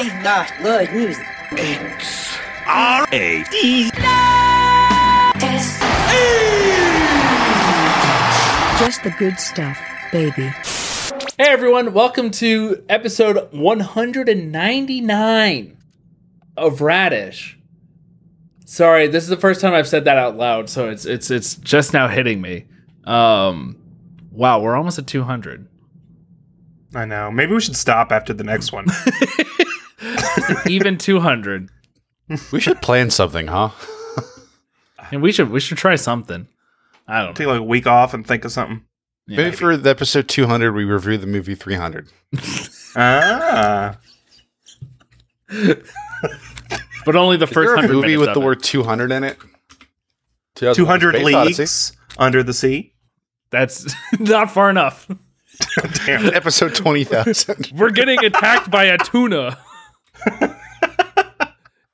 I love good music. R A D. Just the good stuff, baby. Hey everyone, welcome to episode 199 of Radish. Sorry, this is the first time I've said that out loud, so it's it's it's just now hitting me. Um wow, we're almost at 200. I know. Maybe we should stop after the next one. Even 200. We should plan something, huh? And we should we should try something. I don't Take know. like a week off and think of something. Maybe for the episode 200, we review the movie 300. Ah. But only the Is first there a movie with the it. word 200 in it? 200 Space Odyssey. leagues under the sea. That's not far enough. Damn. Episode 20,000. We're getting attacked by a tuna.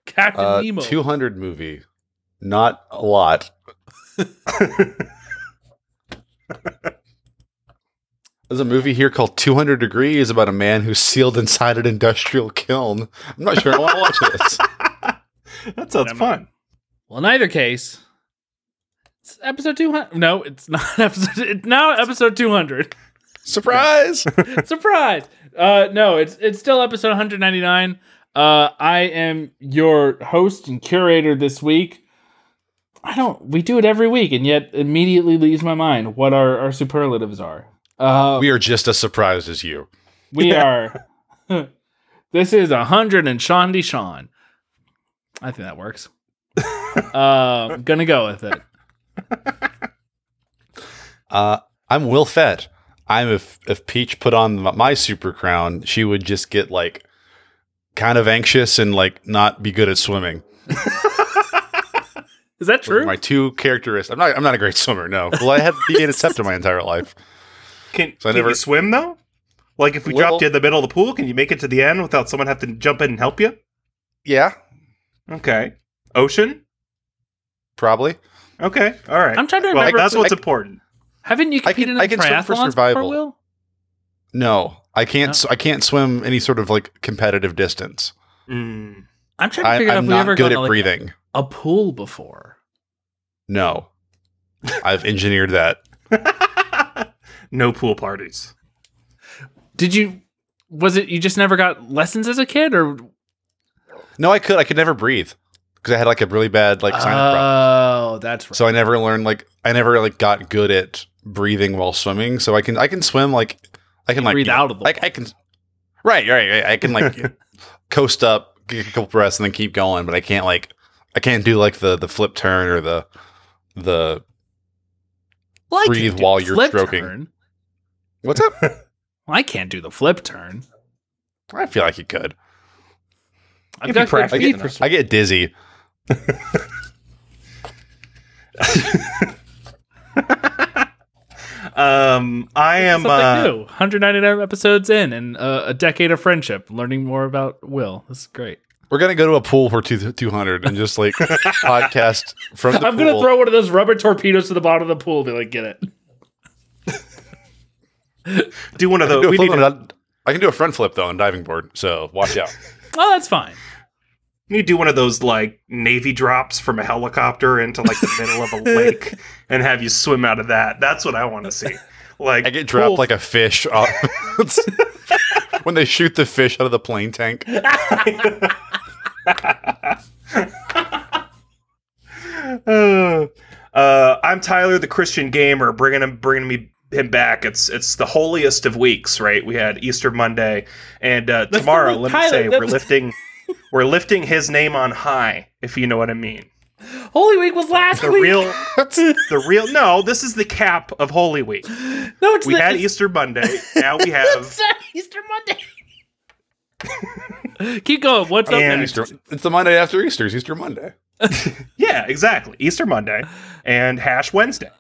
Captain Uh, Nemo. 200 movie. Not a lot. There's a movie here called 200 Degrees about a man who's sealed inside an industrial kiln. I'm not sure I want to watch this. That sounds fun. Well, in either case, it's episode 200. No, it's not episode. It's now episode 200. Surprise! Surprise! Uh, no, it's it's still episode 199. Uh, I am your host and curator this week. I don't. We do it every week, and yet immediately leaves my mind what our our superlatives are. Uh, we are just as surprised as you. we are. this is a hundred and Sean Deshawn. I think that works. uh, gonna go with it. Uh, I'm Will Fett. I'm if if Peach put on my, my super crown, she would just get like kind of anxious and like not be good at swimming. Is that true? My two characteristics. I'm not. I'm not a great swimmer. No. Well, I had being a septum my entire life. Can, So I can never- you swim though? Like if we Well- dropped you in the middle of the pool, can you make it to the end without someone have to jump in and help you? Yeah, Okay. Ocean? probably. Okay. All right. I'm trying to remember. well, remember. that's if- what's important. Haven't you I competed can- in I can swim for survival. before, Will? No, I can't. No. s I can't swim any sort of like competitive distance. Mm. I'm trying to I, figure out I'm if we ever not good at to, like, breathing. a pool before. No, I've engineered that. no pool parties. Did you? Was it you just never got lessons as a kid, or No, I could. I could never breathe because I had like a really bad like sinus problem. oh, that's right. So I never learned like I never like got good at breathing while swimming. So I can I can swim like I can like breathe you know, out of the like I can right right, right I can like coast up get a couple breaths and then keep going. But I can't like I can't do like the the flip turn or the the Well, breathe while the you're stroking. turn. what's up. Well, I can't do the flip turn. I feel like you could. I've got good practice feet enough. I get dizzy. Um, I am. something Uh, new. 199 episodes in, and uh, a decade of friendship, learning more about Will. This is great. We're gonna go to a pool for two two hundred and just like podcast from the I'm gonna throw one of those rubber torpedoes to the bottom of the pool. And be like, get it. do one of I can those. do a We need, to, on a- I can do a front flip though on diving board, so watch out. Oh, that's fine. We need do one of those like navy drops from a helicopter into like the middle of a lake and have you swim out of that. That's what I want to see. Like I get dropped pool- like a fish off when they shoot the fish out of the plane tank. Uh, uh, I'm Tyler, the Christian gamer, bringing him, bringing me him back. It's it's the holiest of weeks, right? We had Easter Monday, and uh, tomorrow, not let Tyler, me say, we're was- lifting, we're lifting his name on high, if you know what I mean. Holy Week was last The week. real, the real. No, this is the cap of Holy Week. no, it's We the, had it's- Easter Monday. Now we have it's Easter Monday. Keep going. What's up next? Easter, it's the Monday after Easter. It's Easter Monday. yeah, exactly Easter Monday and Hash Wednesday.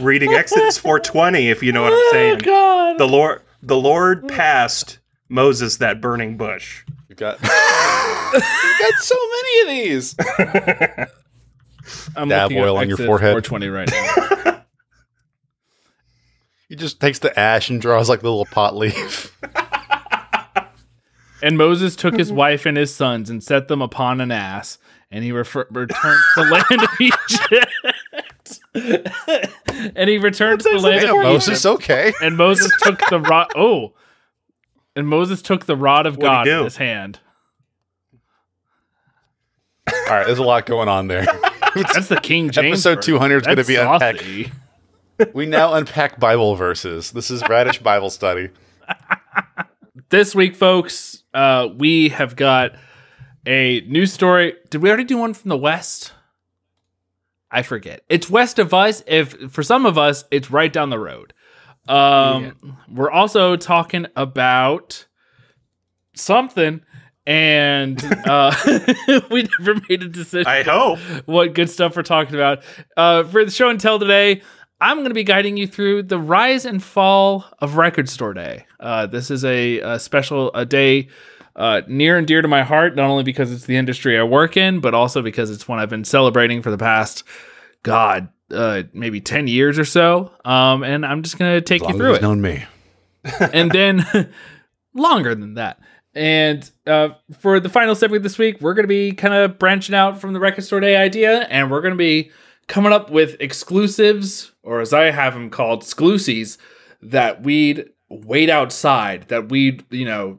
Reading Exodus 420, if you know what I'm Oh saying. God! The Lord, the Lord passed Moses that burning bush. You got, you got so many of these. I'm Dab looking at oil on your forehead. 420 right now. He just takes the ash and draws like the little pot leaf. And Moses took his wife and his sons and set them upon an ass, and he refer- returned to the land of Egypt. and he returned to the land of Moses, Egypt. okay. And Moses took the rod. Oh, and Moses took the rod of What'd God in his hand. All right, there's a lot going on there. That's the King James. Episode 200 is gonna That's be unpacked. saucy. we now unpack Bible verses. This is Radish Bible Study. This week, folks, uh, we have got a news story. Did we already do one from the West? I forget. It's west of us. If for some of us, it's right down the road. Um, We're also talking about something, and uh, we never made a decision I hope. what good stuff we're talking about. Uh, for the show and tell today, I'm going to be guiding you through the rise and fall of Record Store Day. Uh, this is a, a special a day uh, near and dear to my heart, not only because it's the industry I work in, but also because it's one I've been celebrating for the past, God, uh, maybe 10 years or so. Um, and I'm just going to take As you through as it known me. and then longer than that. And uh, for the final segment this week, we're going to be kind of branching out from the record store day idea, and we're going to be coming up with exclusives, or as I have them called, exclusives that we'd wait outside, that we'd you know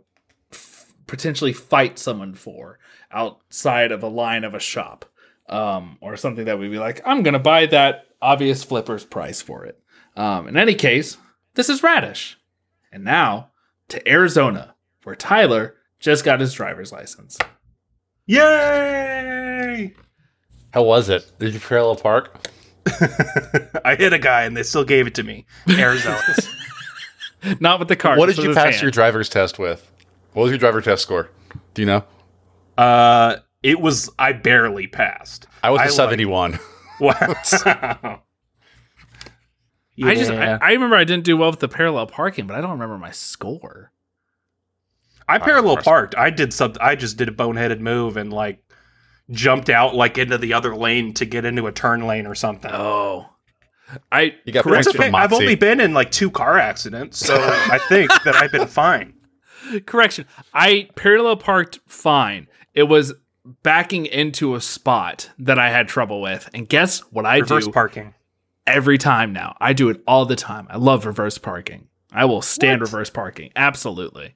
potentially fight someone for outside of a line of a shop, um, or something that we'd be like, I'm going to buy that obvious flipper's price for it. Um, in any case, this is Radish. And now to Arizona, where Tyler just got his driver's license. Yay! How was it? Did you parallel park? I hit a guy and they still gave it to me. Arizona. Not with the car. What did you pass hand. your driver's test with? What was your driver test score? Do you know? uh, it was I barely passed. I was a like- 71. Wow. I just I, I remember I didn't do well with the parallel parking, but I don't remember my score. I parallel course. parked. I did something. I just did a boneheaded move and like jumped out like into the other lane to get into a turn lane or something. Oh. I You got correction, points for Okay, I've only been in like two car accidents, so I think that I've been fine. Correction. I parallel parked fine. It was backing into a spot that I had trouble with. And guess what I Reverse do Reverse parking. every time now? I do it all the time. I love reverse parking. I will stand What? reverse parking. Absolutely.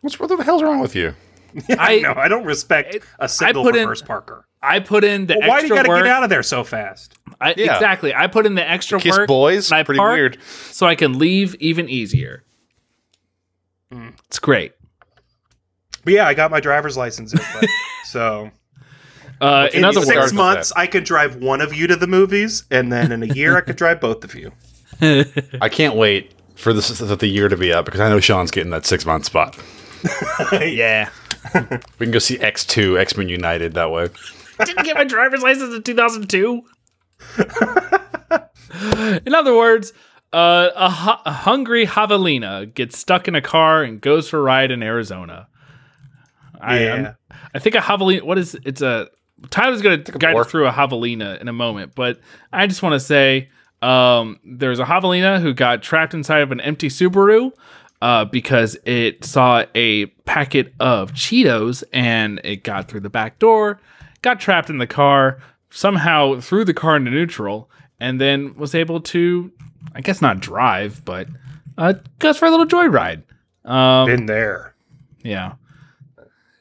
What's what the hell's wrong with you? I- I no, I don't respect a single put in- reverse parker. I put in the Well, why do you got to get out of there so fast? I, Yeah. Exactly. I put in the extra Kiss work boys? and I Pretty park weird. so I can leave even easier. Mm. It's great. But yeah, I got my driver's license. in, but- so Uh, in in other six words- words, months, I could drive one of you to the movies, and then in a year, I could drive both of you. I can't wait for this the year to be up because I know Sean's getting that six month spot. yeah. We can go see X2, X Men United that way. didn't get my driver's license in 2002. in other words, uh, a, hu- a hungry javelina gets stuck in a car and goes for a ride in Arizona. I, Yeah. I'm- I think a javelina. What is it's a Tyler's gonna guide us through a javelina in a moment, but I just want to say um, there's a javelina who got trapped inside of an empty Subaru uh, because it saw a packet of Cheetos and it got through the back door, got trapped in the car, somehow threw the car into neutral, and then was able to, I guess not drive, but uh, goes for a little joyride. Um, Been there. yeah.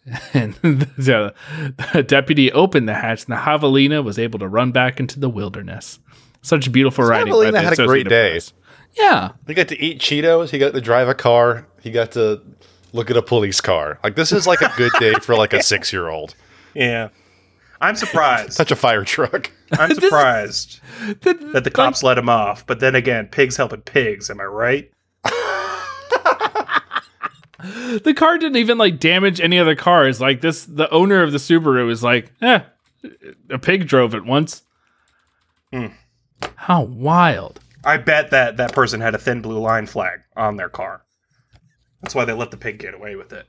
And the, the deputy opened the hatch, and the javelina was able to run back into the wilderness. Such beautiful riding. by Javelina the had a great Associated day. Press. Yeah, He got to eat Cheetos. He got to drive a car. He got to look at a police car. Like this is like a good day for like a six year old. Yeah. I'm surprised. Such a fire truck. I'm surprised that the cops Like, let him off. But then again, pigs helping pigs. Am I right? the car didn't even like damage any other cars. Like this, the owner of the Subaru is like, eh, a pig drove it once. Hmm. How wild! I bet that that person had a thin blue line flag on their car. That's why they let the pig get away with it.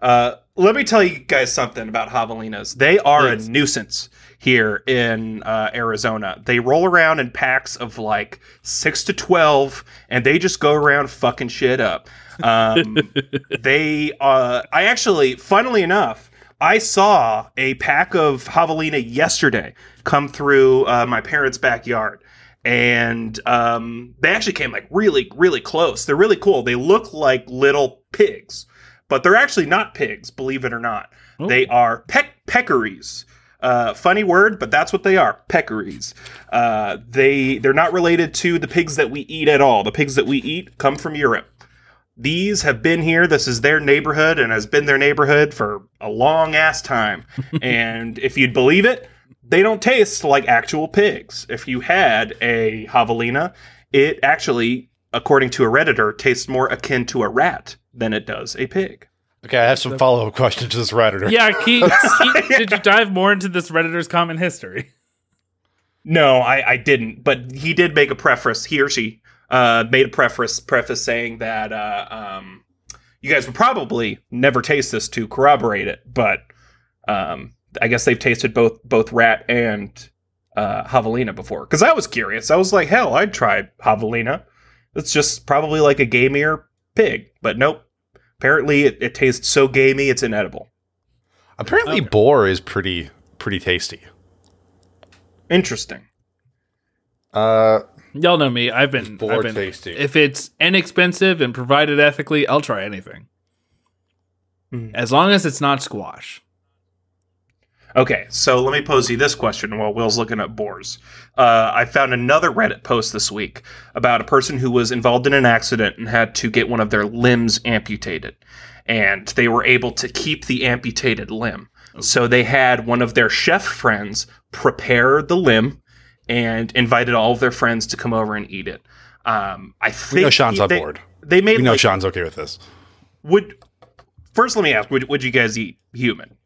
Uh, let me tell you guys something about javelinas. They are Please. a nuisance. here in uh, Arizona. They roll around in packs of like six to twelve, and they just go around fucking shit up. Um, they, uh, I actually, funnily enough, I saw a pack of javelina yesterday come through uh, my parents' backyard. And um, they actually came like really, really close. They're really cool. They look like little pigs, but they're actually not pigs, believe it or not. Oh. They are peck peccaries. Uh, funny word, but that's what they are. Peccaries. Uh, they they're not related to the pigs that we eat at all. The pigs that we eat come from Europe. These have been here. This is their neighborhood and has been their neighborhood for a long ass time. and if you'd believe it, they don't taste like actual pigs. If you had a javelina, it actually, according to a redditor, tastes more akin to a rat than it does a pig. Okay, I have some follow up questions to this redditor. Yeah, Keith, Keith, did you dive more into this Redditor's common history? No, I, I didn't. But he did make a preface. He or she uh, made a preface preface saying that uh, um, you guys would probably never taste this to corroborate it, but um, I guess they've tasted both both rat and uh, javelina before. Because I was curious. I was like, hell, I'd try javelina. It's just probably like a gamier pig, but nope. Apparently, it, it tastes so gamey, it's inedible. Apparently, boar is pretty pretty tasty. Interesting. Uh, Y'all know me. I've been, Boar I've been tasty. if it's inexpensive and provided ethically, I'll try anything. Hmm. As long as it's not squash. Okay, so let me pose you this question while Will's looking at boars. Uh, I found another Reddit post this week about a person who was involved in an accident and had to get one of their limbs amputated. And they were able to keep the amputated limb. So they had one of their chef friends prepare the limb and invited all of their friends to come over and eat it. Um, I think we know Sean's on board. They made We know like, Sean's okay with this. would first let me ask would, would you guys eat human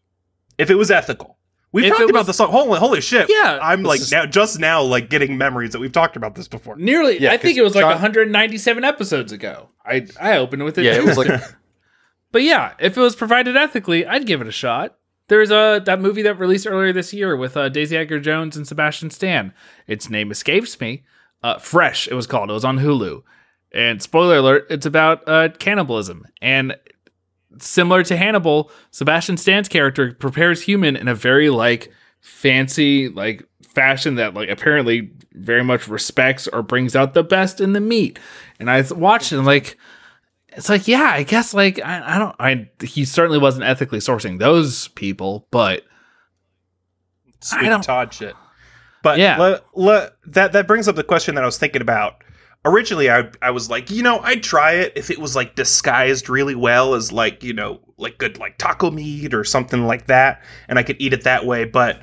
if it was ethical we've If talked it about was- this song holy, holy shit Yeah, i'm like is- now just now like getting memories that we've talked about this before Nearly, Yeah, I think it was like John- 197 episodes ago. I I opened with it. Yeah, it was like But yeah, if it was provided ethically, I'd give it a shot. There's a that movie that released earlier this year with uh, Daisy Edgar Jones and Sebastian Stan. Its name escapes me. Uh, Fresh, it was called. It was on Hulu. And spoiler alert, it's about uh, cannibalism. And similar to Hannibal, Sebastian Stan's character prepares human in a very like fancy like fashion that like apparently very much respects or brings out the best in the meat. And I watched it and like it's like yeah, I guess like I, I don't I he certainly wasn't ethically sourcing those people, but sweet don't- todd shit but Yeah. le- le- that that brings up the question that i was thinking about originally I, I was like you know i'd try it if it was like disguised really well as like you know like good like taco meat or something like that and i could eat it that way but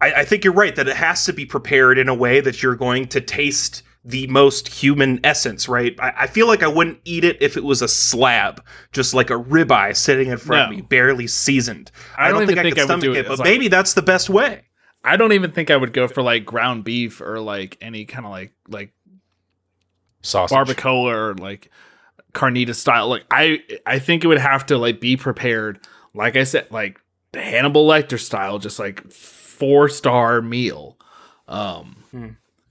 I, I think you're right that it has to be prepared in a way that you're going to taste the most human essence, right? I, I feel like I wouldn't eat it if it was a slab, just like a ribeye sitting in front No. of me, barely seasoned. I don't even I think could I would stomach it it, but like- maybe that's the best way. I don't even think I would go for like ground beef or like any kind of like like sausage. barbacoa or like carnita style. Like I I think it would have to like be prepared, like I said, like the Hannibal Lecter style, just like four star meal. Um Hmm.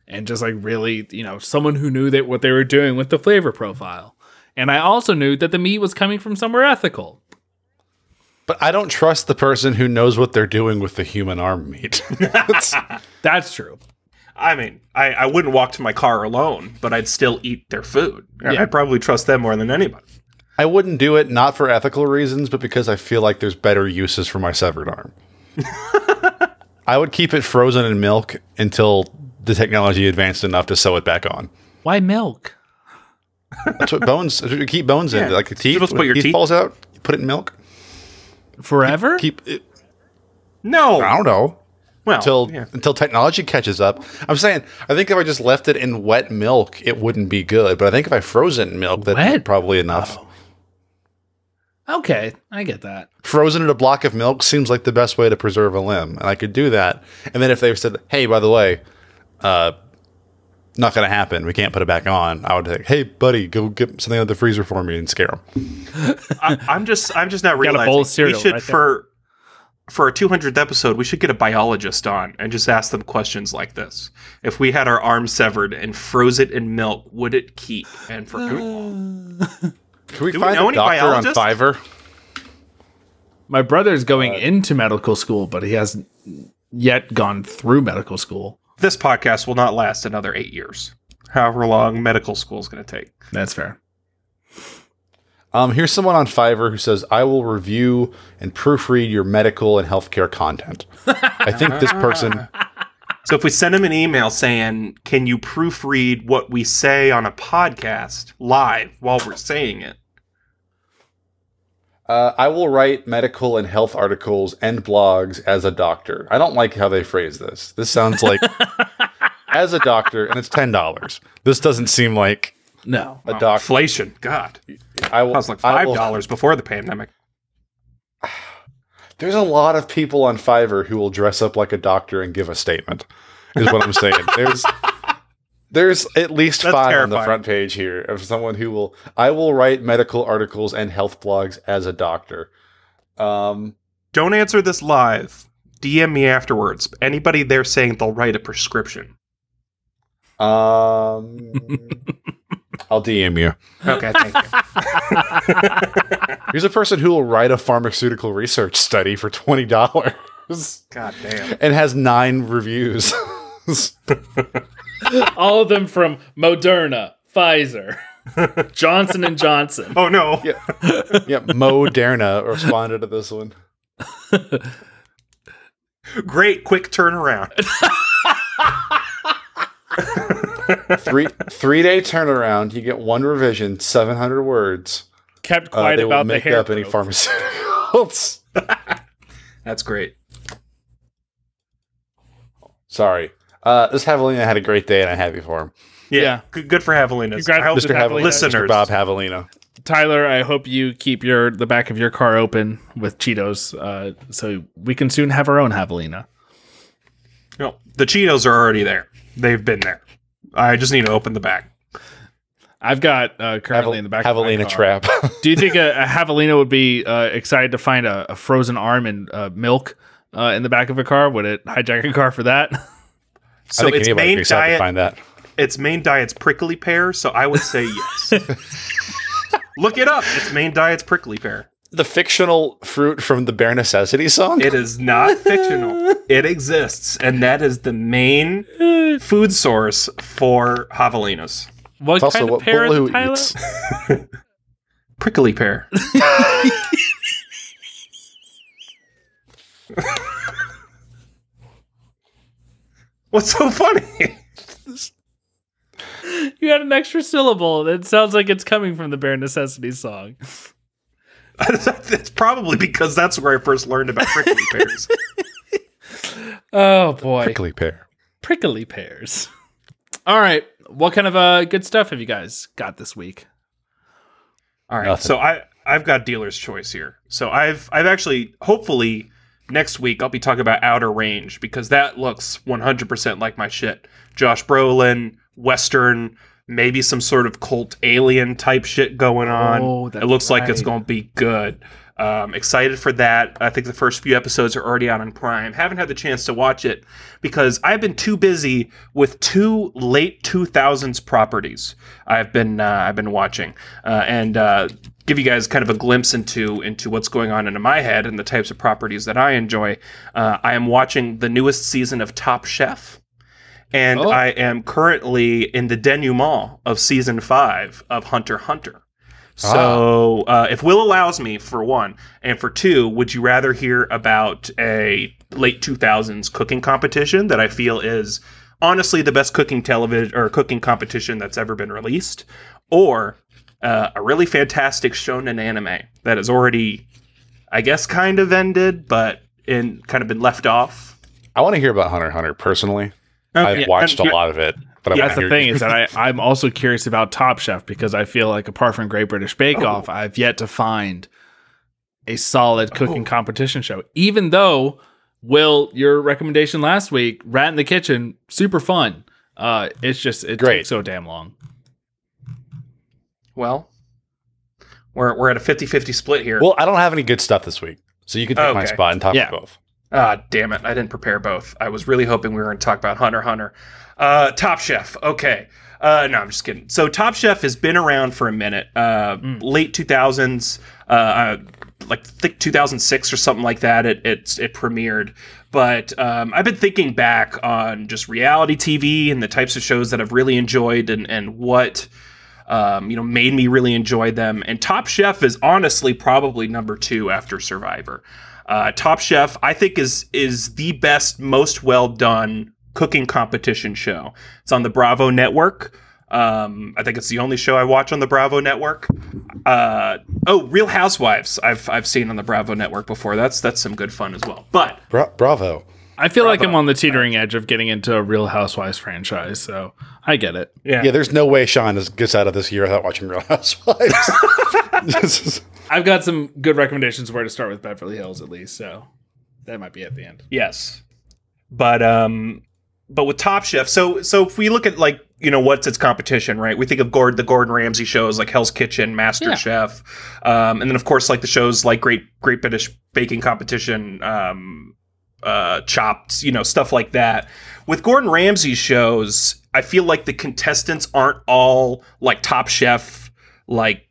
and just like really, you know, someone who knew that what they were doing with the flavor profile. And I also knew that the meat was coming from somewhere ethical. But I don't trust the person who knows what they're doing with the human arm meat. That's- That's true. I mean, I, I wouldn't walk to my car alone, but I'd still eat their food. Yeah. I'd probably trust them more than anybody. I wouldn't do it not for ethical reasons, but because I feel like there's better uses for my severed arm. I would keep it frozen in milk until the technology advanced enough to sew it back on. Why milk? That's what bones that's what you keep bones Yeah. in. Like the teeth, supposed to put your teeth teeth- falls out, you put it in milk. Forever? Keep it. No. I don't know well, until yeah. until technology catches up. I'm saying I think if I just left it in wet milk, it wouldn't be good. But I think if I froze it in milk, that's probably enough. Okay, I get that. frozen in a block of milk seems like the best way to preserve a limb, and I could do that. And then if they said, "Hey, by the way, uh, not going to happen. We can't put it back on," I would think, "Hey, buddy, go get something out of the freezer for me and scare him. I, I'm just I'm just not Got a realizing bowl of we should right for for our 200th episode, we should get a biologist on and just ask them questions like this. If we had our arm severed and froze it in milk, would it keep? And for who? Can we Do we find know a any doctor on biologists? Fiverr? My brother's going uh, into medical school, but he hasn't yet gone through medical school. This podcast will not last another eight years. However long medical school is going to take. That's fair. Um, here's someone on Fiverr who says, "I will review and proofread your medical and healthcare content." I think this person. So if we send him an email saying, "Can you proofread what we say on a podcast live while we're saying it?" Uh, I will write medical and health articles and blogs as a doctor. I don't like how they phrase this. This sounds like as a doctor, and it's ten dollars. This doesn't seem like No. a doctor. Inflation, God, I will. cost like I five will- dollars before the pandemic. There's a lot of people on Fiverr who will dress up like a doctor and give a statement. Is what I'm saying. There's there's at least That's five on the front page here of someone who will I will write medical articles and health blogs as a doctor. Um Don't answer this live. DM me afterwards. Anybody there saying they'll write a prescription. um I'll DM you. Okay, thank you. Here's a person who will write a pharmaceutical research study for twenty dollars God damn. and has nine reviews. All of them from Moderna, Pfizer, Johnson and Johnson. Oh no. yeah, yeah. Moderna responded to this one. Great quick turnaround. Three three day turnaround. You get one revision, seven hundred words. Kept Uh, quiet they will about the make hair. up any pharmaceuticals. That's great. Sorry. Uh, this Javelina had a great day, and I'm happy for him. Yeah. Yeah. Good, good for Javelinas. Congrats I hope to Mr. Javelina, Javelina. Listeners. Mr. Bob Javelina. Tyler, I hope you keep your the back of your car open with Cheetos, uh, so we can soon have our own Javelina. No, the Cheetos are already there. They've been there. I just need to open the back. I've got uh, currently in the back. of my Javelina car. trap. Do you think a, a Javelina would be uh, excited to find a, a frozen arm and uh, milk uh, in the back of a car? Would it hijack a car for that? So I think its main be excited diet, find that. its main diet's prickly pear. So I would say yes. Look it up. Its main diet's prickly pear. The fictional fruit from the Bare Necessities song. It is not fictional. It exists, and that is the main food source for javelinas. What It's also kind of what pear is Tyler? eats. Prickly pear. What's so funny? You had an extra syllable. It sounds like it's coming from the Bare Necessities song. it's probably because that's where I first learned about prickly pears. Oh boy, Prickly pear. prickly pears. All right, what kind of uh, good stuff have you guys got this week? All right, Nothing. so I I've got dealer's choice here. So I've I've actually hopefully next week I'll be talking about Outer Range because that looks 100% like my shit. Josh Brolin, Western, maybe some sort of cult alien type shit going on. Oh, it looks like it's going to be good. Um, excited for that. I think the first few episodes are already out on Prime. Haven't had the chance to watch it because I've been too busy with two late 2000s properties. I've been uh, I've been watching uh, and uh, give you guys kind of a glimpse into into what's going on into my head and the types of properties that I enjoy. Uh, I am watching the newest season of Top Chef. And Oh. I am currently in the denouement of season five of Hunter Hunter. So, uh, if Will allows me, for one, and for two, would you rather hear about a late 2000s cooking competition that I feel is honestly the best cooking television or cooking competition that's ever been released, or uh, a really fantastic shonen anime that has already, I guess, kind of ended, but in kind of been left off? I want to hear about Hunter Hunter personally. I've yeah, watched a lot of it, but I That's wanna the thing is that I, I'm also curious about Top Chef because I feel like apart from Great British Bake Oh. Off, I've yet to find a solid cooking competition show. Even though, Will, your recommendation last week, Rat in the Kitchen, super fun. Uh, it's just it Great. takes so damn long. Well, we're, we're at a 50 50 split here. Well, I don't have any good stuff this week. So you can take my Okay. spot and talk Yeah. about both. Ah, damn it. I didn't prepare both. I was really hoping we were going to talk about Hunter Hunter. Uh, Top Chef. Okay. Uh, no, I'm just kidding. So Top Chef has been around for a minute. Uh, Late 2000s, uh, uh, like think 2006 or something like that. It it, it premiered. But um, I've been thinking back on just reality TV and the types of shows that I've really enjoyed and and what um, you know, made me really enjoy them. And Top Chef is honestly probably number two after Survivor. Uh, Top Chef, I think, is is the best, most well done cooking competition show. It's on the Bravo network. Um, I think it's the only show I watch on the Bravo network. Uh, oh, Real Housewives, I've I've seen on the Bravo network before. That's that's some good fun as well. But Bra- bravo. I feel like I'm on the teetering edge of getting into a Real Housewives franchise, so I get it. yeah, Yeah, there's no way Sean is, gets out of this year without watching Real Housewives. I've got some good recommendations where to start with Beverly Hills at least, so that might be at the end. Yes. But um but with Top Chef, so so if we look at like, you know, what's its competition, right? We think of Gord the Gordon Ramsay shows like Hell's Kitchen, Master Yeah. Chef. Um and then of course like the shows like Great Great British Baking Competition, um uh chopped, you know, stuff like that. With Gordon Ramsay shows, I feel like the contestants aren't all like Top Chef like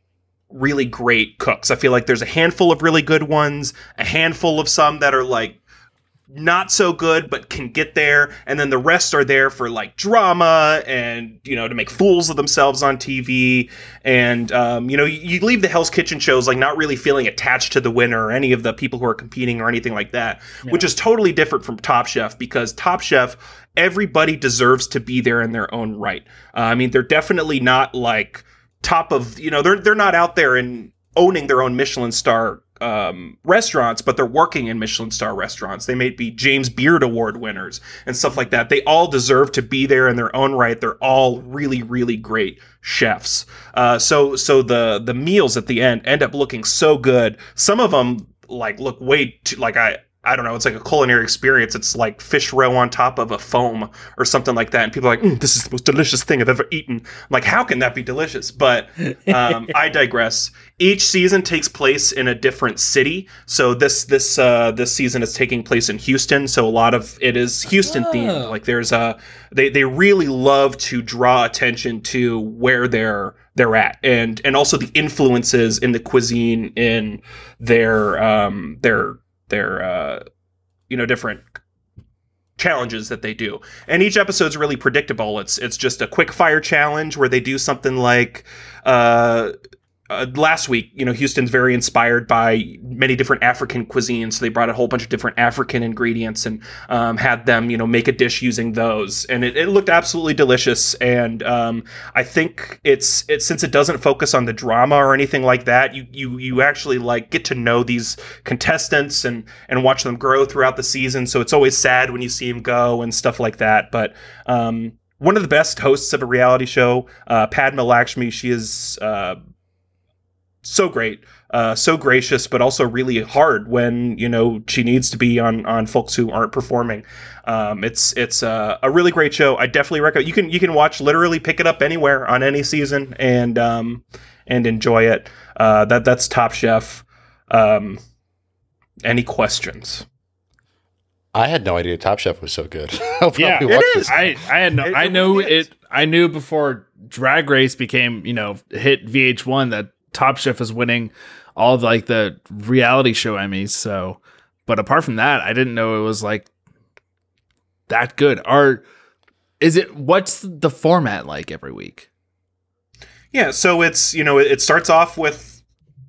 really great cooks. I feel like there's a handful of really good ones, a handful of some that are like not so good but can get there. And then the rest are there for like drama and you know to make fools of themselves on tv and um, you know you, you leave the hell's kitchen shows like not really feeling attached to the winner or any of the people who are competing or anything like that which is totally different from top chef because top chef everybody deserves to be there in their own right. Uh, i mean they're definitely not like top of you know they're they're not out there and owning their own Michelin star um, restaurants, but they're working in Michelin star restaurants. They may be James Beard Award winners and stuff like that. They all deserve to be there in their own right. They're all really, really great chefs. Uh, so, so the the meals at the end end up looking so good. Some of them like look way too like I. I don't know. It's like a culinary experience. It's like fish roe on top of a foam or something like that. And people are like, mm, "This is the most delicious thing I've ever eaten." I'm like, how can that be delicious? But um, I digress. Each season takes place in a different city. So this this uh, this season is taking place in Houston. So a lot of it is Houston themed. Like there's a they they really love to draw attention to where they're they're at and and also the influences in the cuisine in their um their their uh you know different challenges that they do. And each episode's really predictable. It's it's just a quick fire challenge where they do something like uh uh, last week, you know, Houston's very inspired by many different African cuisines. So they brought a whole bunch of different African ingredients and um, had them, you know, make a dish using those, and it, it looked absolutely delicious. And um, I think it's since it doesn't focus on the drama or anything like that, you you you actually like get to know these contestants and and watch them grow throughout the season. So it's always sad when you see them go and stuff like that. But um, one of the best hosts of a reality show, uh, Padma Lakshmi, she is. Uh, so great, uh, so gracious, but also really hard when you know she needs to be on on folks who aren't performing. Um, it's it's uh, a really great show. I definitely recommend. You can you can watch literally pick it up anywhere on any season and um, and enjoy it. Uh, that that's Top Chef. Um, any questions? I had no idea Top Chef was so good. I'll Yeah, probably it watch is. this. I I had no It- I it knew really it I knew before Drag Race became, you know, hit VH1 that Top Chef is winning all of like the reality show Emmys. So, but apart from that, I didn't know it was like that good. Are is it what's the format like every week? Yeah, so it's you know it starts off with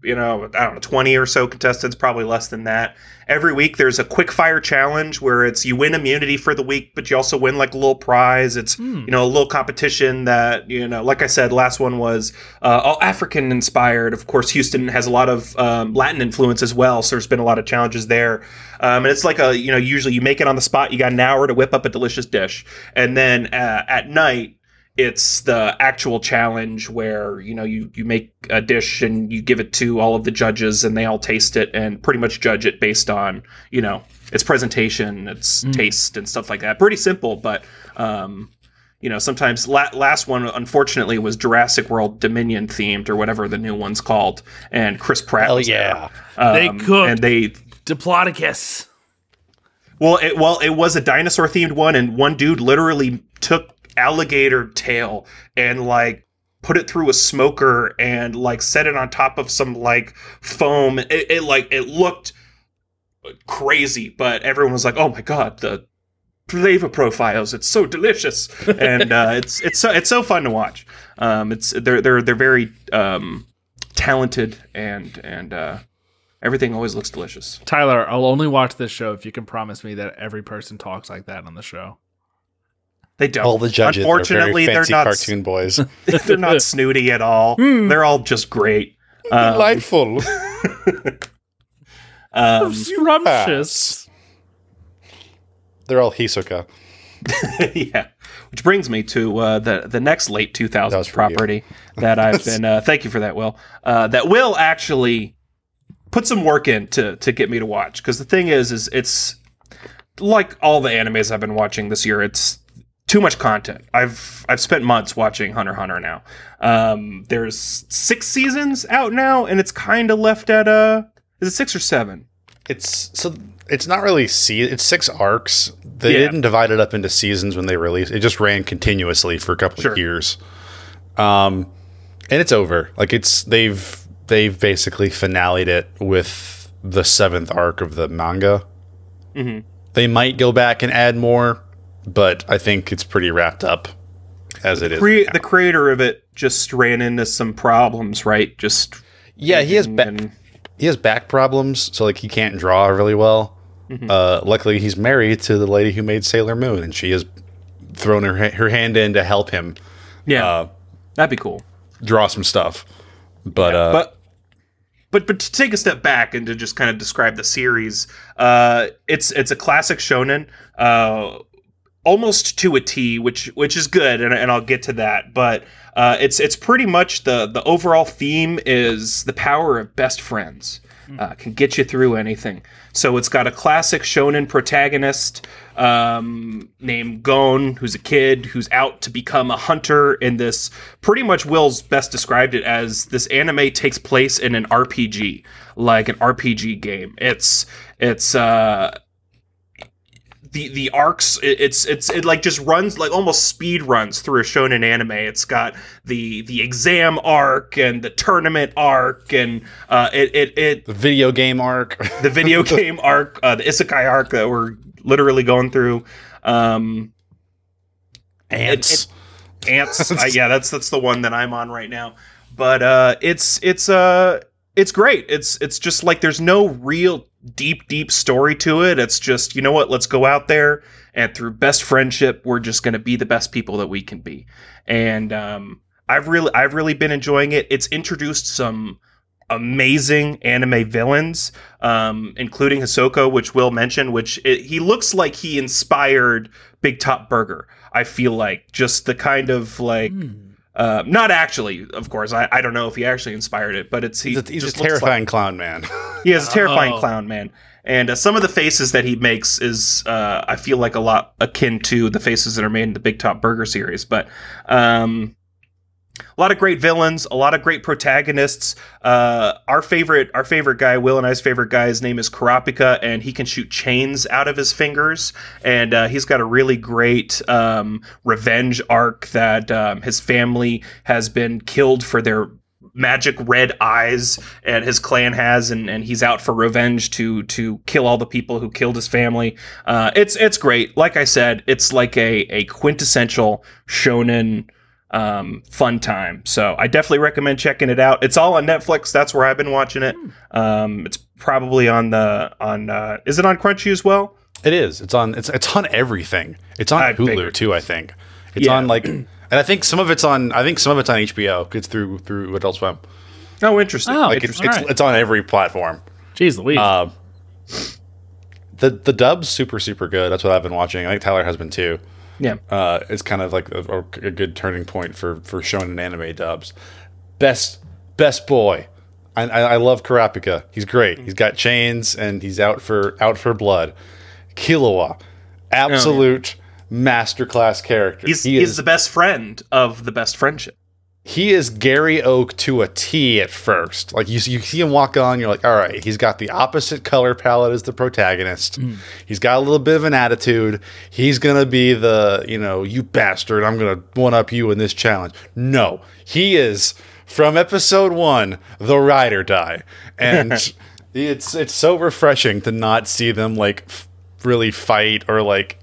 you know I don't know twenty or so contestants, probably less than that. Every week there's a quick fire challenge where it's you win immunity for the week, but you also win like a little prize. It's you know a little competition that you know, like I said, last one was uh, all African inspired. Of course, Houston has a lot of um, Latin influence as well, so there's been a lot of challenges there. Um, and it's like a you know usually you make it on the spot. You got an hour to whip up a delicious dish, and then uh, at night it's the actual challenge where you know you you make a dish and you give it to all of the judges and they all taste it and pretty much judge it based on you know its presentation its taste and stuff like that pretty simple but um you know sometimes la- last one unfortunately was Jurassic World Dominion themed or whatever the new one's called and Chris Pratt Hell yeah. They Um, cooked. and they Diplodocus. Well, it well it was a dinosaur themed one, and one dude literally took alligator tail and like put it through a smoker and like set it on top of some like foam. It, it like it looked crazy, but everyone was like, "Oh my god, the flavor profiles! It's so delicious!" and uh, it's it's so it's so fun to watch. Um, it's they're they're they're very um, talented and and uh, everything always looks delicious. Tyler, I'll only watch this show if you can promise me that every person talks like that on the show. They don't. All the judges Unfortunately, are very they're fancy not. cartoon boys. they're not snooty at all. Hmm. They're all just great. Um, Delightful. um, Scrumptious. They're all Hisoka. yeah. Which brings me to uh, the the next late two That was thousands for you. property that I've been. Uh, thank you for that, Will. Uh, that Will actually put some work in to to get me to watch. Because the thing is, is it's like all the animes I've been watching this year. It's too much content. I've I've spent months watching Hunter Hunter now. Um, there's six seasons out now, and it's kind of left at uh, is it six or seven? It's so it's not really se- it's six arcs. They Yeah. didn't divide it up into seasons when they released. It just ran continuously for a couple Sure. of years. Um and it's over. Like it's they've they've basically finaled it with the seventh arc of the manga. Mhm. They might go back and add more, but I think it's pretty wrapped up as it is. The creator of it just ran into some problems, right? Just yeah, he has and- ba- and- he has back problems, so like he can't draw really well. Mm-hmm. Uh, luckily, he's married to the lady who made Sailor Moon, and she has thrown her ha- her hand in to help him yeah, uh, that'd be cool. draw some stuff. But uh, but but but to take a step back and to just kind of describe the series, uh, it's it's a classic shonen, uh, almost to a T, which which is good, and, and I'll get to that. But uh, it's it's pretty much the the overall theme is the power of best friends. Uh, can get you through anything. So it's got a classic shonen protagonist um, named Gon, who's a kid who's out to become a hunter in this. Pretty much, Will's best described it as this anime takes place in an RPG, like an RPG game. It's it's uh, the the arcs it, it's it's it like just runs like almost speed runs through a shonen anime. It's got the the exam arc and the tournament arc and uh it it, it the video game arc. the video game arc uh the isekai arc that we're literally going through. Um Ants. ants. Uh, yeah that's that's the one that i'm on right now. But uh it's it's uh it's great. It's it's just like there's no real deep deep story to it. It's just you know what let's go out there and through best friendship we're just going to be the best people that we can be. And um i've really i've really been enjoying it. It's introduced some amazing anime villains, um, including Hisoka, which Will mention, which it, he looks like he inspired Big Top Burger. I feel like. Just the kind of like, uh, not actually, of course. I, I don't know if he actually inspired it, but it's he He's a, he's a just like- terrifying clown man. he has a terrifying Oh. clown man. And uh, some of the faces that he makes is, uh, I feel like a lot akin to the faces that are made in the Big Top Burger series. But um, a lot of great villains, a lot of great protagonists. Uh, our favorite, our favorite guy, Will and I's favorite guy, his name is Kurapika, and he can shoot chains out of his fingers. And uh, he's got a really great um, revenge arc that um, his family has been killed for their magic red eyes and his clan has and, and he's out for revenge to to kill all the people who killed his family uh it's it's great like i said it's like a a quintessential shonen um fun time so i definitely recommend checking it out it's all on netflix that's where i've been watching it um it's probably on the on uh is it on crunchy as well It is. It's on. It's it's on everything. It's on I Hulu figured. too. I think it's Yeah. on like, and I think some of it's on. I think some of it's on HBO. It's through through Adult Swim. oh interesting Oh, Like it's Interesting. it's, Alright. it's on every platform. Jeez Louise. Uh, the the dub's super super good. That's what I've been watching. I think Tyler has been too. Yeah Uh, it's kind of like a, a good turning point for for shonen anime dubs. Best best boy. I, I, I love Kurapika. He's great. He's got chains and he's out for out for blood. Killua, absolute masterclass character. he's he he's is the best friend of the best friendship he is Gary Oak to a T at first. Like you, you see him walk on, you're like, all right, he's got the opposite color palette as the protagonist. Hmm. He's got a little bit of an attitude. He's gonna be the, you know, you bastard. I'm gonna one up you in this challenge. No, he is from episode one, the ride or die, and it's it's so refreshing to not see them like f- really fight or like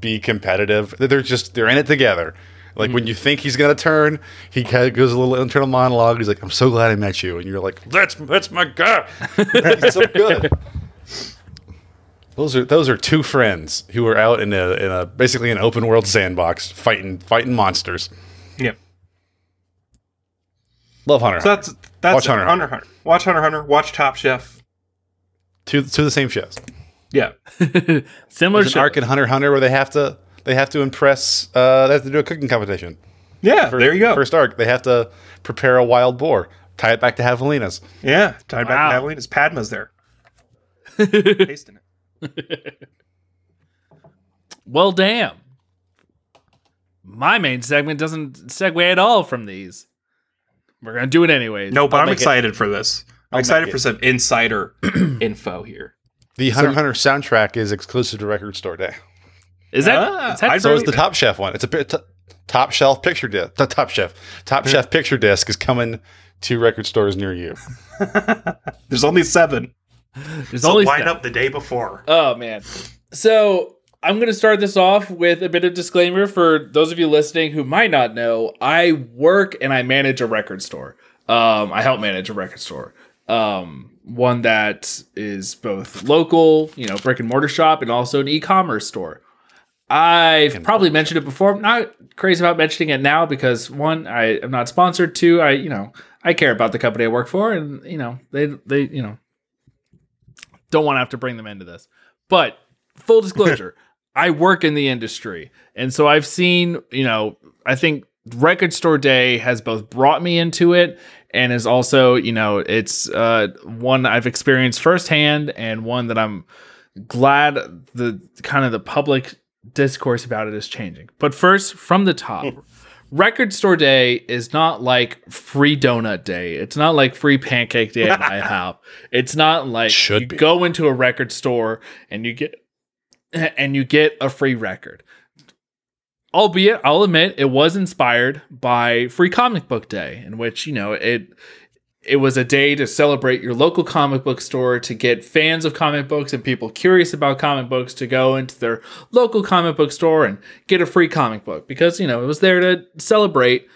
be competitive. They're just they're in it together. Like when mm. you think he's gonna turn, he kind of goes a little internal monologue. He's like, "I'm so glad I met you," and you're like, "That's that's my guy." he's so good. Those are those are two friends who are out in a in a basically an open world sandbox fighting fighting monsters. Yep. Love Hunter. So that's that's Watch Hunter Hunter Hunter. Watch Hunter Hunter. Watch Top Chef. two to the same shows. Yeah. Similar There's an show. arc in Hunter Hunter where they have to they have to impress. Uh, they have to do a cooking competition. Yeah. there you go. First arc, they have to prepare a wild boar. Tie it back to Javelina's. Yeah. Tied back Wow. to Adelina's Padma's there. Tasting it. Well, damn. My main segment doesn't segue at all from these. We're gonna do it anyways. No, but I'm make it- excited for this. I'm I'll excited for it. some insider info here. The Hunter x Hunter soundtrack is exclusive to Record Store Day. Is that, Ah, is that I So is the Top Chef one. It's a top shelf picture disc. The Top Chef, Top Chef picture disc is coming to record stores near you. There's only seven. There's So only line seven. up the day before. Oh man. So I'm going to start this off with a bit of disclaimer for those of you listening who might not know. I work and I manage a record store. Um, I help manage a record store. Um, one that is both local, you know, brick and mortar shop, and also an e-commerce store. I've probably mentioned it before. I'm not crazy about mentioning it now because one, I am not sponsored. Two, I you know I care about the company I work for, and you know they they you know don't want to have to bring them into this. But full disclosure, I work in the industry. And so I've seen, you know, I think Record Store Day has both brought me into it and is also, you know, it's uh, one I've experienced firsthand and one that I'm glad the kind of the public discourse about it is changing. But first, from the top. Hmm. Record Store Day is not like free donut day. It's not like free pancake day at IHOP. It's not like Should you be. go into a record store and you get and you get a free record. Albeit, I'll admit, it was inspired by Free Comic Book Day, in which you know it it was a day to celebrate your local comic book store to get fans of comic books and people curious about comic books to go into their local comic book store and get a free comic book because you know it was there to celebrate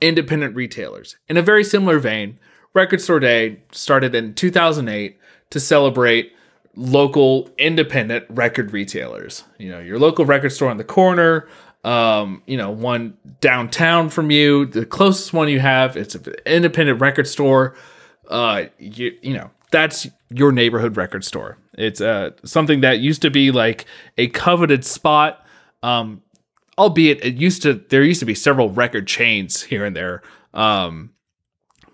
independent retailers. In a very similar vein, Record Store Day started in 2008 to celebrate local independent record retailers. You know, your local record store on the corner, um, you know, one downtown from you, the closest one you have, it's an independent record store. Uh, you, you know, that's your neighborhood record store. It's uh, something that used to be like a coveted spot. Um, albeit it used to there used to be several record chains here and there um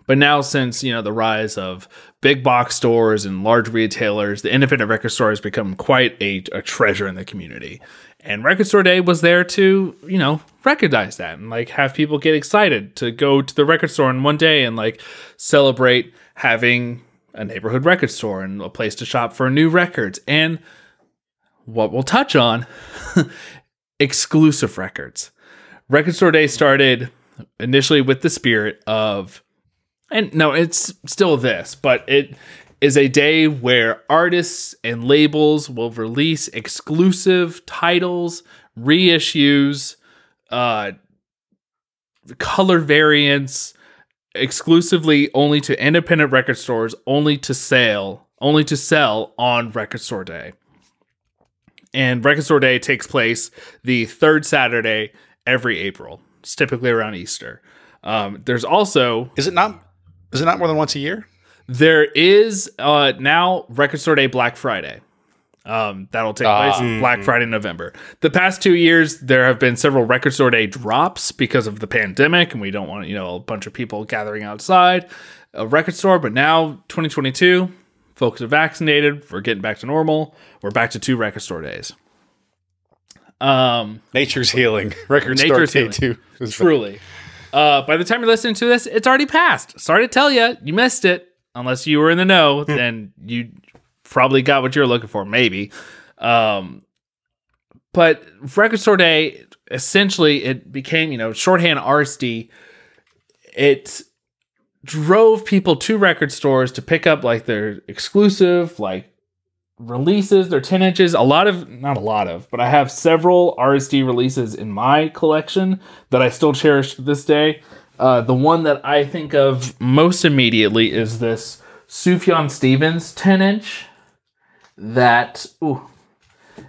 but now since you know the rise of big box stores and large retailers the independent record store has become quite a, a treasure in the community and record store day was there to you know recognize that and like have people get excited to go to the record store in one day and like celebrate having a neighborhood record store and a place to shop for new records and what we'll touch on exclusive records. Record Store Day started initially with the spirit of, and no, it's still this, but it is a day where artists and labels will release exclusive titles, reissues, uh, color variants, exclusively only to independent record stores, only to sale, only to sell on Record Store Day and Record Store Day takes place the third Saturday every April. It's typically around Easter. Um, there's also Is it not? Is it not more than once a year? There is uh, now Record Store Day Black Friday. Um, that'll take Ah. place Black Friday November. The past two years, there have been several Record Store Day drops because of the pandemic, and we don't want you know a bunch of people gathering outside a record store. But now, 2022, folks are vaccinated. We're getting back to normal. We're back to two Record Store days. Um, Nature's healing. Record Nature's Store Day healing. too. truly. Uh, by the time you're listening to this, it's already passed. Sorry to tell you, you missed it. Unless you were in the know, then you probably got what you were looking for, maybe. Um, but Record Store Day, essentially, it became, you know, shorthand RSD. It drove people to record stores to pick up like their exclusive, like releases, their 10 inches. A lot of, not a lot of, but I have several RSD releases in my collection that I still cherish to this day. Uh, the one that I think of most immediately is this Sufjan Stevens 10 inch that ooh,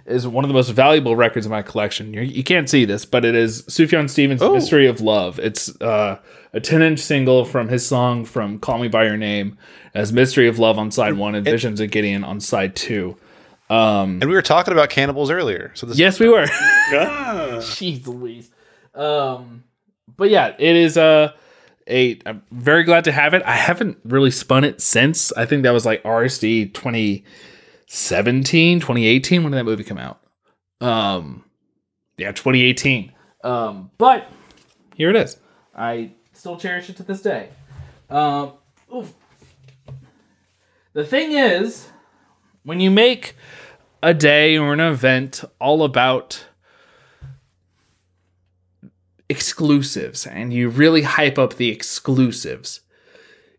is one of the most valuable records in my collection. You, you can't see this, but it is Sufjan Stevens' Oh. Mystery of Love. It's uh, a 10 inch single from his song from Call Me By Your Name as Mystery of Love on side one and Visions of Gideon on side two. And we were talking about cannibals earlier. So this Yes, we were. Jeez Louise. Um, but yeah, it is a. A, I'm very glad to have it. I haven't really spun it since. I think that was like RSD 2017, 2018. When did that movie come out? Um, yeah, 2018. Um, but here it is. I still cherish it to this day. Um, oof. The thing is, when you make a day or an event all about exclusives and you really hype up the exclusives,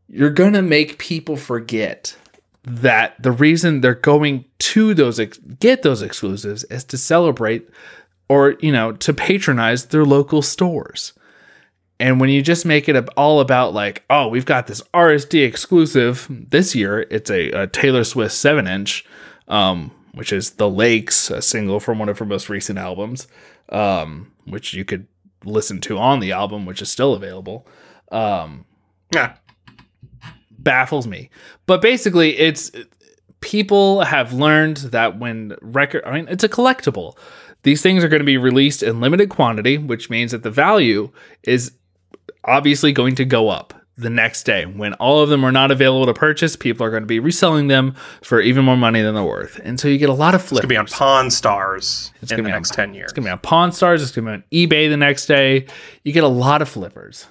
you're going to make people forget that the reason they're going to those ex- get those exclusives is to celebrate or you know to patronize their local stores. And when you just make it all about like, oh, we've got this RSD exclusive this year, it's a, a Taylor Swift seven inch, um, which is the Lakes, a single from one of her most recent albums, um, which you could listen to on the album, which is still available. Um, Yeah. baffles me. But basically, it's people have learned that when record, I mean, it's a collectible. These things are going to be released in limited quantity, which means that the value is obviously going to go up the next day. When all of them are not available to purchase, people are going to be reselling them for even more money than they're worth. And so you get a lot of flips. It's gonna be on Pawn Stars in gonna the be on- next ten years. It's gonna be on Pawn Stars. It's gonna be on eBay the next day. You get a lot of flippers,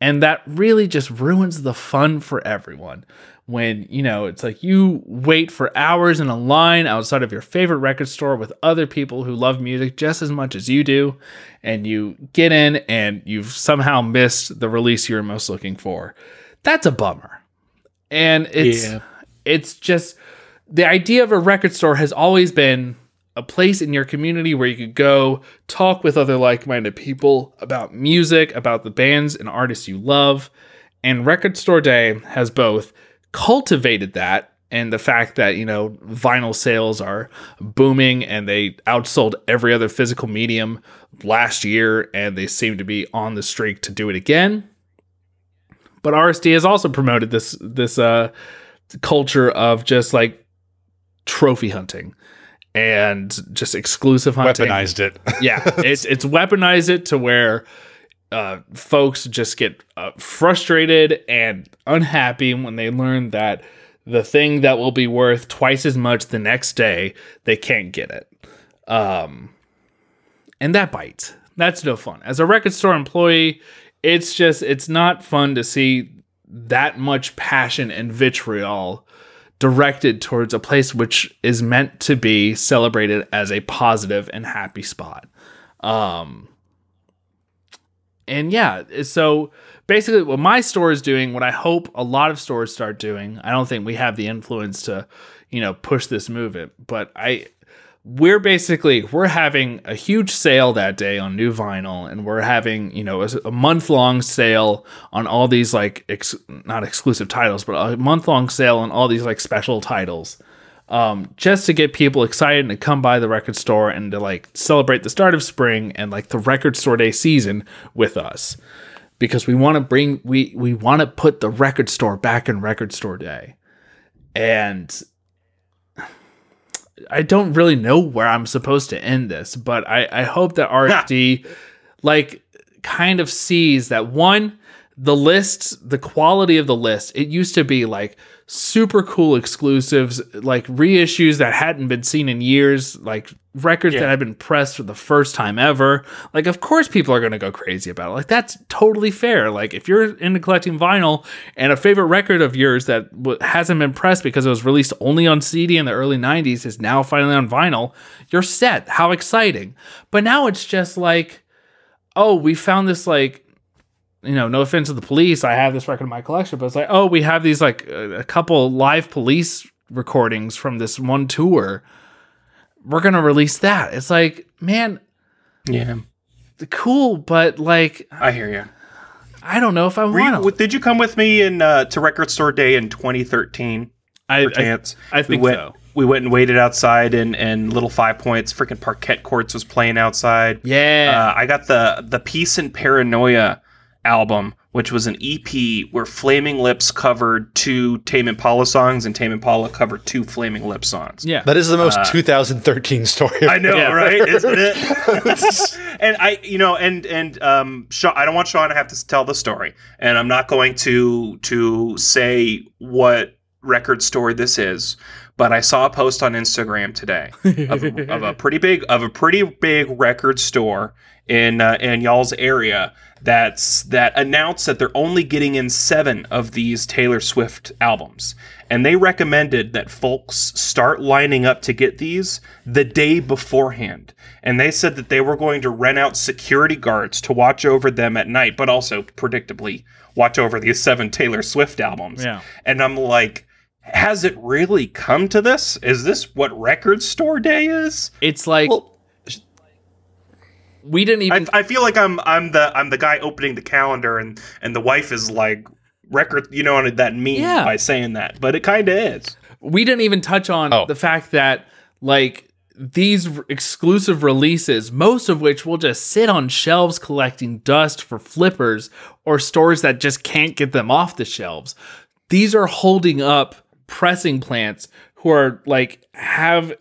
and that really just ruins the fun for everyone. When you know it's like you wait for hours in a line outside of your favorite record store with other people who love music just as much as you do, and you get in and you've somehow missed the release you're most looking for. That's a bummer, and it's Yeah. it's just the idea of a record store has always been a place in your community where you could go talk with other like-minded people about music, about the bands and artists you love. And Record Store Day has both cultivated that and the fact that, you know, vinyl sales are booming and they outsold every other physical medium last year and they seem to be on the streak to do it again. But RSD has also promoted this this uh culture of just like trophy hunting and just exclusive hunting. weaponized it. Yeah, it's it's weaponized it to where uh, folks just get uh, frustrated and unhappy when they learn that the thing that will be worth twice as much the next day they can't get it. Um, and that bites. That's no fun. As a record store employee, it's just it's not fun to see that much passion and vitriol directed towards a place which is meant to be celebrated as a positive and happy spot. Um and yeah, so basically what my store is doing, what I hope a lot of stores start doing, I don't think we have the influence to, you know, push this movement, but I we're basically we're having a huge sale that day on new vinyl and we're having you know a, a month long sale on all these like ex, not exclusive titles but a month long sale on all these like special titles um, just to get people excited and to come by the record store and to like celebrate the start of spring and like the record store day season with us. Because we want to bring we we want to put the record store back in record store day. And I don't really know where I'm supposed to end this, but I, I hope that RSD like kind of sees that one, the list, the quality of the list, it used to be like super cool exclusives, like reissues that hadn't been seen in years, like records that Yeah. had been pressed for the first time ever. Like, of course, people are going to go crazy about it. Like, that's totally fair. Like, if you're into collecting vinyl and a favorite record of yours that w- hasn't been pressed because it was released only on CD in the early 90s is now finally on vinyl, you're set. How exciting. But now it's just like, oh, we found this, like, you know, no offense to the police, I have this record in my collection, but it's like, oh, we have these like a couple live police recordings from this one tour. We're gonna release that. It's like, man, Yeah, cool, but like, I hear you. I don't know if I you, want to. did you come with me in uh, to Record Store Day in 2013? I, I, Chance. I think we went, so. We went and waited outside, and and Little Five Points, freaking Parquet Courts was playing outside. yeah, Uh, I got the the Peace and Paranoia album, which was an EP where Flaming Lips covered two Tame Impala songs, and Tame Impala covered two Flaming Lips songs. yeah. That is the most 2013 story. I know, Yeah. right? Isn't it? and I, you know, and and um, Sean, I don't want Sean to have to tell the story, and I'm not going to to say what record store this is, but I saw a post on Instagram today of a, of a pretty big of a pretty big record store in uh, in y'all's area that's that announced that they're only getting in seven of these Taylor Swift albums, and they recommended that folks start lining up to get these the day beforehand. And they said that they were going to rent out security guards to watch over them at night, but also predictably watch over these seven Taylor Swift albums. Yeah. And I'm like, has it really come to this? Is this what record store day is? it's like Well, we didn't even. I, I feel like I'm I'm the I'm the guy opening the calendar and and the wife is like record you know what that meme Yeah. by saying that, but it kind of is. we didn't even touch on Oh. the fact that like these r- exclusive releases most of which will just sit on shelves collecting dust for flippers or stores that just can't get them off the shelves these are holding up pressing plants who are like have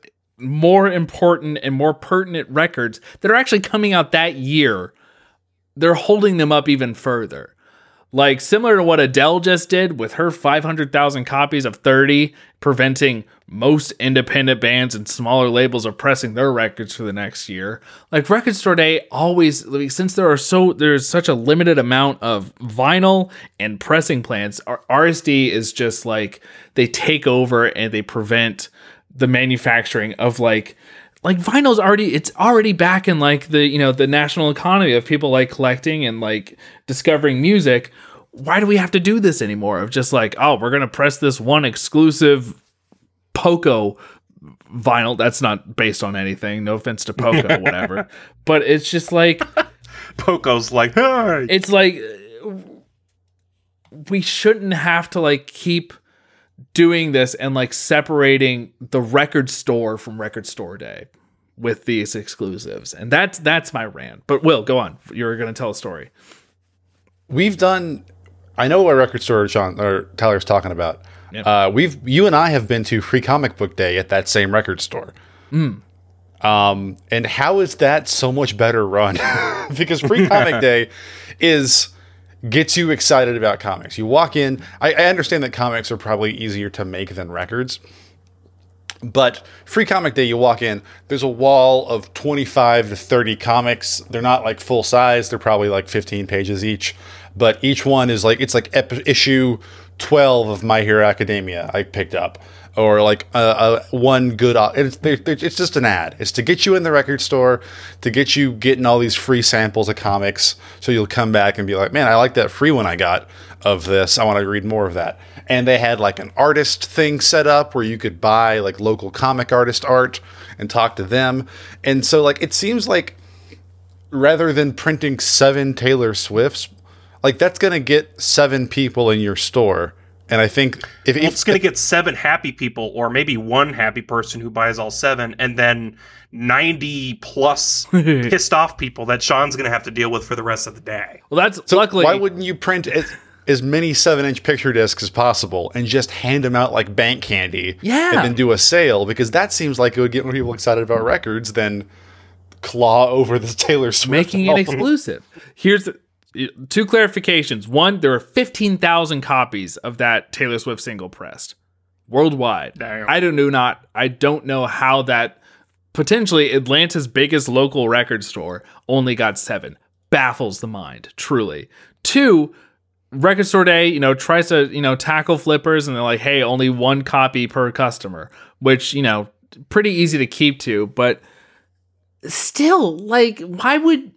more important and more pertinent records that are actually coming out that year they're holding them up even further like similar to what Adele just did with her 500,000 copies of 30, preventing most independent bands and smaller labels of pressing their records for the next year. Like Record Store Day always like, since there are so there's such a limited amount of vinyl and pressing plants, RSD is just like they take over and they prevent the manufacturing of like like vinyl's already it's already back in like the you know the national economy of people like collecting and like discovering music. Why do we have to do this anymore? Of just like oh we're gonna press this one exclusive poco vinyl. That's not based on anything. No offense to poco whatever. But it's just like Poco's like, hey. it's like we shouldn't have to like keep doing this and like separating the record store from record store day with these exclusives and that's that's my rant but will go on You're going to tell a story we've done. I know what record store Sean or Tyler's talking about. Uh, we've you and I have been to Free Comic Book Day at that same record store. Um, and how is that so much better run? because Free Comic Day is gets you excited about comics. You walk in. I, I understand that comics are probably easier to make than records. But Free Comic Day, you walk in, there's a wall of 25 to 30 comics. They're not like full size, they're probably like 15 pages each. But each one is like, it's like ep- issue 12 of My Hero Academia I picked up. Or like uh, uh, one good, it's, just an ad. It's to get you in the record store, to get you getting all these free samples of comics. So you'll come back and be like, man, I like that free one I got of this. I want to read more of that. And they had like an artist thing set up where you could buy like local comic artist art and talk to them. And so like it seems like rather than printing seven Taylor Swifts, like that's gonna get seven people in your store. And I think if, Well, if it's going to get seven happy people, or maybe one happy person who buys all seven, and then 90 plus pissed off people that Sean's going to have to deal with for the rest of the day. well that's so luckily why wouldn't you print as, as many seven inch picture discs as possible and just hand them out like bank candy? Yeah. And then do a sale because that seems like it would get more people excited about records than claw over the Taylor Swift. making it exclusive. Here's the, two clarifications. One, there are 15,000 copies of that Taylor Swift single pressed worldwide. Damn. I don't know not I don't know how that potentially Atlanta's biggest local record store only got 7. Baffles the mind, truly. Two, Record Store Day, you know, tries to, you know, tackle flippers and they're like, "Hey, only one copy per customer," which, you know, pretty easy to keep to, but still like why would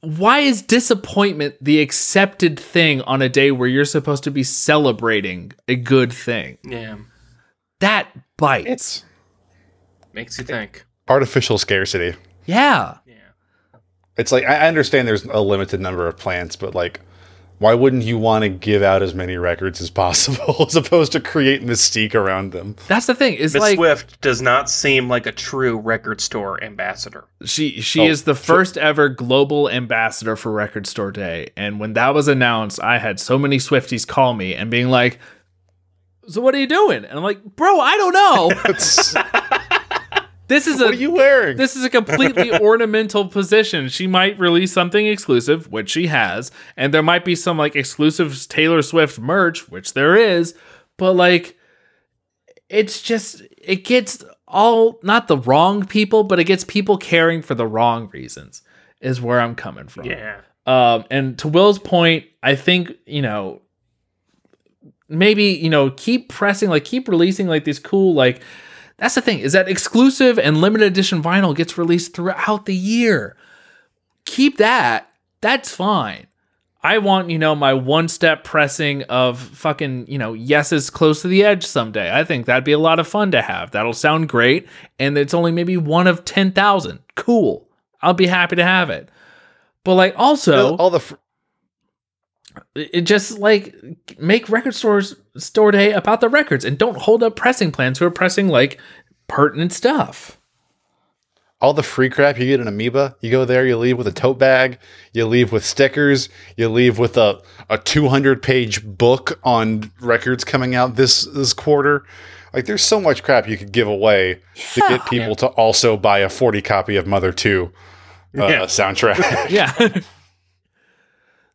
why is disappointment the accepted thing on a day where you're supposed to be celebrating a good thing? Yeah. That bites. It's Makes you think. artificial scarcity. yeah. Yeah. It's like I I understand there's a limited number of plants, but like, why wouldn't you want to give out as many records as possible as opposed to create mystique around them? That's the thing. Is Miss like Swift does not seem like a true record store ambassador. she she Oh, is the first ever global ambassador for Record Store Day. And when that was announced, I had so many Swifties call me and being like, "So what are you doing?" And I'm like, "Bro, I don't know. This is what a are you wearing? this is a completely ornamental position. She might release something exclusive, which she has, and there might be some like exclusive Taylor Swift merch, which there is, but like it's just it gets all not the wrong people, but it gets people caring for the wrong reasons is where I'm coming from. Yeah. Um, and to Will's point, I think, you know, maybe, you know, keep pressing, like keep releasing like these cool, like that's the thing, is that exclusive and limited edition vinyl gets released throughout the year. Keep that. That's fine. I want, you know, my one step pressing of fucking, you know, Yes's close to the edge someday. I think that'd be a lot of fun to have. That'll sound great. And it's only maybe one of 10,000. Cool. I'll be happy to have it. But like also, all the fr- it just like make record stores store day about the records and don't hold up pressing plans who are pressing like pertinent stuff. all the free crap you get in Amoeba. You go there, you leave with a tote bag, you leave with stickers, you leave with a, a 200 page book on records coming out this this quarter. Like there's so much crap you could give away to get people to also buy a 40 copy of Mother 2 uh, Yeah. soundtrack. Yeah.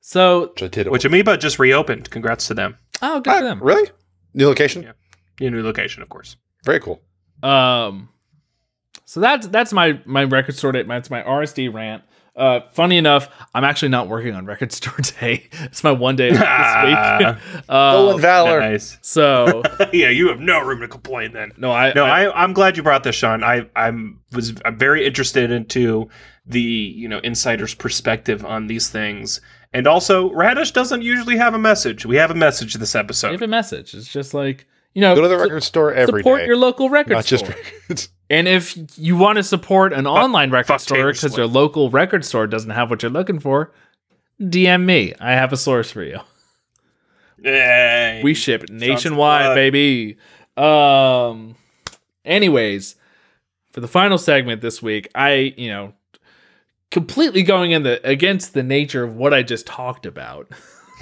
So, Which I did. Which Amoeba just reopened. Congrats to them. oh, good for Ah, them. really? New location? Yeah. New new location, of course. Very cool. Um, so that's that's my my record store day. That's my RSD rant. Uh, funny enough, I'm actually not working on record store day. It's my one day this week. uh, Stolen Valor. Nice. so yeah, you have no room to complain then. no, I No, I, I, I'm glad you brought this, Sean. I I'm was I'm very interested into the you know insider's perspective on these things, and also Radish doesn't usually have a message. We have a message this episode. We have a message. It's just like you know, Go to the su- record store every day. support your local record store. not just records. And if you want to support an online record store because your local record store doesn't have what you're looking for, DM me. I have a source for you. Yay. We ship nationwide, baby. Um anyways, for the final segment this week, I, you know, completely going in the against the nature of what I just talked about.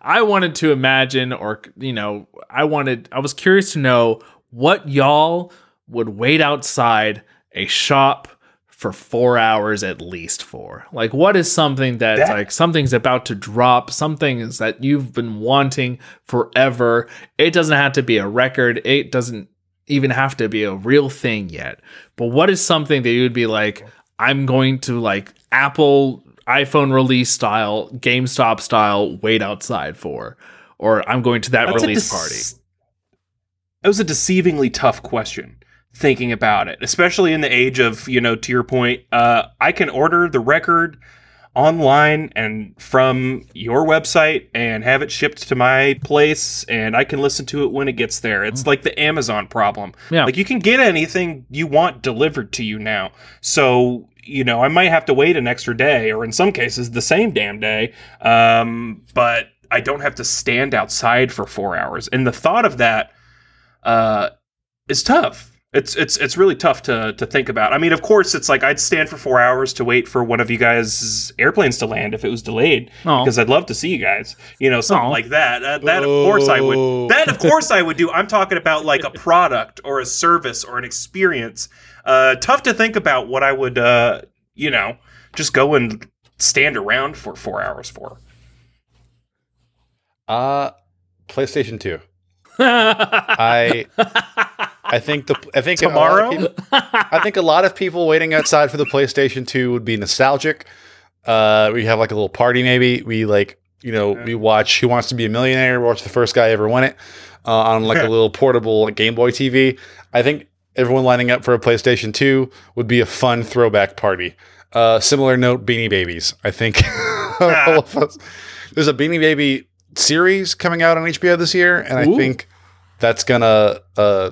I wanted to imagine, or you know, I wanted, I was curious to know what y'all would wait outside a shop for four hours at least for. Like, what is something that's That- like something's about to drop, something is that you've been wanting forever. It doesn't have to be a record. It doesn't even have to be a real thing yet. But what is something that you would be like, I'm going to like Apple iPhone release style, GameStop style, wait outside for, or I'm going to that That's release party. That was a deceivingly tough question. Thinking about it, especially in the age of you know, to your point, uh, I can order the record online and from your website and have it shipped to my place and I can listen to it when it gets there. It's like the Amazon problem. Yeah. Like you can get anything you want delivered to you now. So, you know, I might have to wait an extra day or in some cases the same damn day. Um, but I don't have to stand outside for 4 hours. And the thought of that uh is tough. It's it's it's really tough to to think about. I mean, of course, it's like I'd stand for four hours to wait for one of you guys' airplanes to land if it was delayed, Aw. because I'd love to see you guys. You know, something Aw. like that. Uh, that of course I Oh. would. That of course I would do. I'm talking about like a product or a service or an experience. Uh, tough to think about what I would, uh, you know, just go and stand around for four hours for? Uh PlayStation 2. I I think the I think a lot of Tomorrow? people- I think a lot of people waiting outside for the PlayStation 2 would be nostalgic. Uh, we have like a little party, maybe. We like, you know, we watch Who Wants to Be a Millionaire, watch the first guy ever win it uh, on like a little portable like, Game Boy TV. I think everyone lining up for a PlayStation 2 would be a fun throwback party. Uh, similar note, Beanie Babies. I think all of us. There's a Beanie Baby series coming out on HBO this year, and I think that's gonna uh,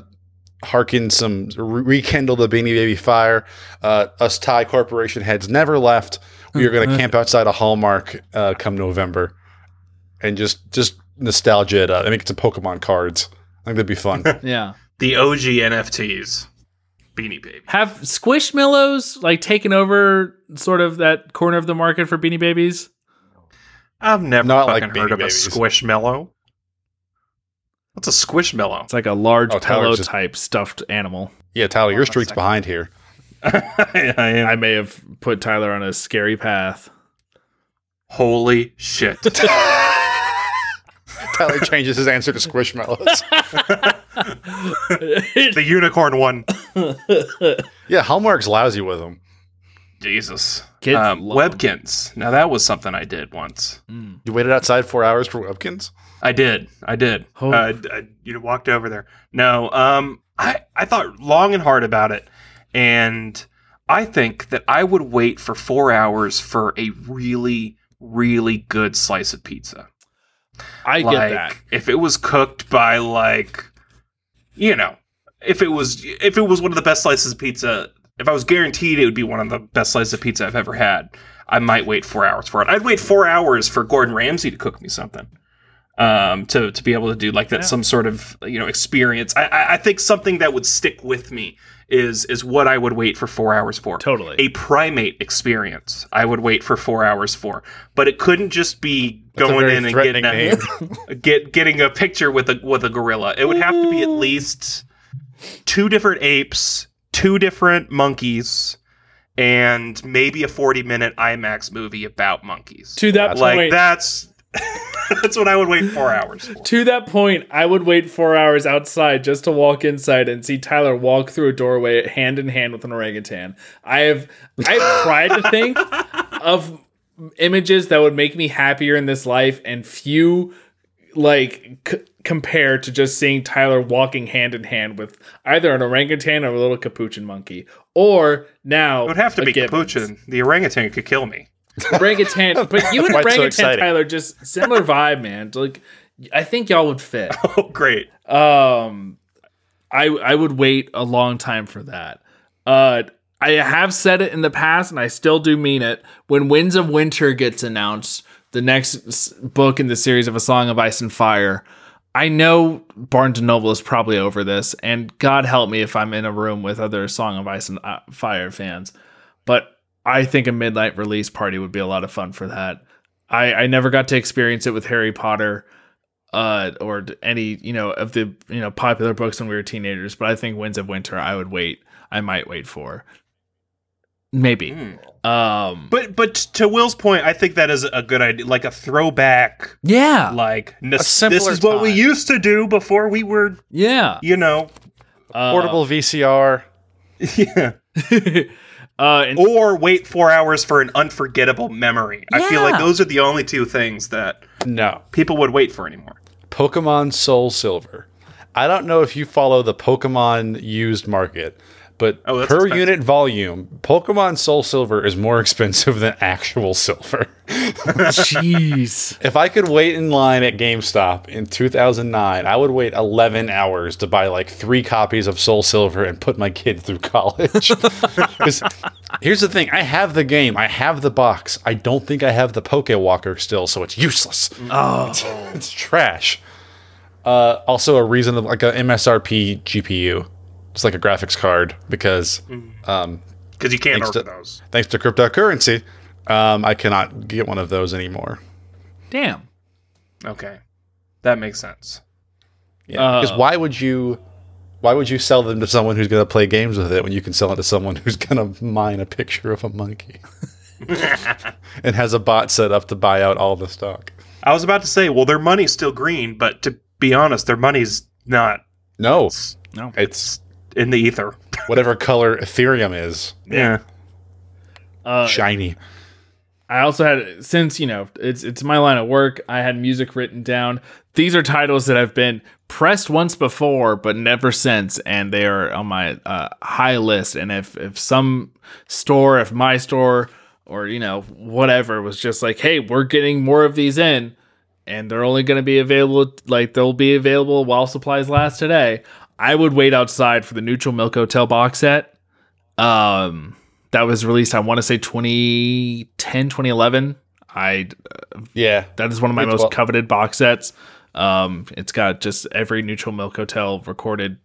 harken some re- rekindle the Beanie Baby fire. Uh, us Ty corporation heads never left. We are going to camp outside a Hallmark uh, come November, and just just nostalgia it up. I think it's a Pokemon cards. I think that'd be fun. yeah. The OG NFTs, Beanie Baby. Have Squishmallows like taken over sort of that corner of the market for Beanie Babies? I've never Not like heard of Babies. a squishmallow. What's a squishmallow? It's like a large Oh, pillow just- type stuffed animal. yeah, Tyler, your on a streak's behind here. I am. I may have put Tyler on a scary path. Holy shit. Tyler changes his answer to Squishmallows. the unicorn one. yeah, Hallmark's lousy with them. Jesus. Kids um, love 'em. Webkinz. Now that was something I did once. You waited outside four hours for Webkinz? I did. I did. Oh. Uh, I, you know, walked over there. No, um, I I thought long and hard about it, and I think that I would wait for four hours for a really, really good slice of pizza. I like, get that. If it was cooked by like, you know, if it was if it was one of the best slices of pizza, if I was guaranteed it would be one of the best slices of pizza I've ever had, I might wait four hours for it. I'd wait four hours for Gordon Ramsay to cook me something. Um, to to be able to do like that, some sort of you know experience. I, I I think something that would stick with me is is what I would wait for four hours for Totally. a primate experience I would wait for four hours for. But it couldn't just be That's going in and getting a, get getting a picture with a with a gorilla. It would have to be at least two different apes, two different monkeys, and maybe a forty minute IMAX movie about monkeys. to that like point, that's that's what I would wait four hours for. to that point, I would wait four hours outside just to walk inside and see Tyler walk through a doorway hand in hand with an orangutan. I have I have tried to think of images that would make me happier in this life, and few like c- compare to just seeing Tyler walking hand in hand with either an orangutan or a little capuchin monkey, or now It would have to be gibbons. capuchin. The orangutan could kill me. orangutan. But you and Why it's so orangutan exciting? Tyler just similar vibe, man. Like I think y'all would fit. Oh, great. Um, I I would wait a long time for that. Uh, I have said it in the past, and I still do mean it. When Winds of Winter gets announced, the next book in the series of A Song of Ice and Fire, I know Barnes and Noble is probably over this, and God help me if I'm in a room with other Song of Ice and uh, Fire fans. But I think a midnight release party would be a lot of fun for that. I, I never got to experience it with Harry Potter uh or any you know of the you know popular books when we were teenagers but i think winds of winter i would wait i might wait for maybe. Um But but to Will's point, I think that is a good idea, like a throwback yeah. like nos- this is what we used to do before we were yeah. you know. Uh, Portable VCR. yeah. Uh and or wait four hours for an unforgettable memory. I feel like those are the only two things that No. people would wait for anymore. Pokemon Soul Silver. I don't know if you follow the Pokemon used market, but Oh, per expensive. unit volume, Pokemon Soul Silver is more expensive than actual silver. jeez if I could wait in line at GameStop in 2009, I would wait 11 hours to buy like three copies of Soul Silver and put my kid through college. 'Cause here's the thing I have the game, I have the box. I don't think I have the Pokewalker still, so it's useless. oh It's trash. Uh, also, a reason of like a MSRP GPU, just like a graphics card, because um, because you can't Thanks order to- those thanks to cryptocurrency, um, I cannot get one of those anymore. damn okay that makes sense Yeah, Uh, because why would you? Why would you sell them to someone who's going to play games with it when you can sell it to someone who's going to mine a picture of a monkey? and has a bot set up to buy out all the stock. I was about to say, well, their money's still green, but to be honest, their money's not No, No. it's in the ether. whatever color Ethereum is, Yeah. Uh, shiny. I also had since you know it's it's my line of work. I had music written down. These are titles that have been pressed once before, but never since, and they are on my uh, high list. And if if some store, if my store, or you know whatever was just like, hey, we're getting more of these in, and they're only going to be available like they'll be available while supplies last today. I would wait outside for the Neutral Milk Hotel box set. Um, that was released. I want to say 2010, 2011. I Yeah, that is one of my most well- coveted box sets. Um, it's got just every Neutral Milk Hotel recorded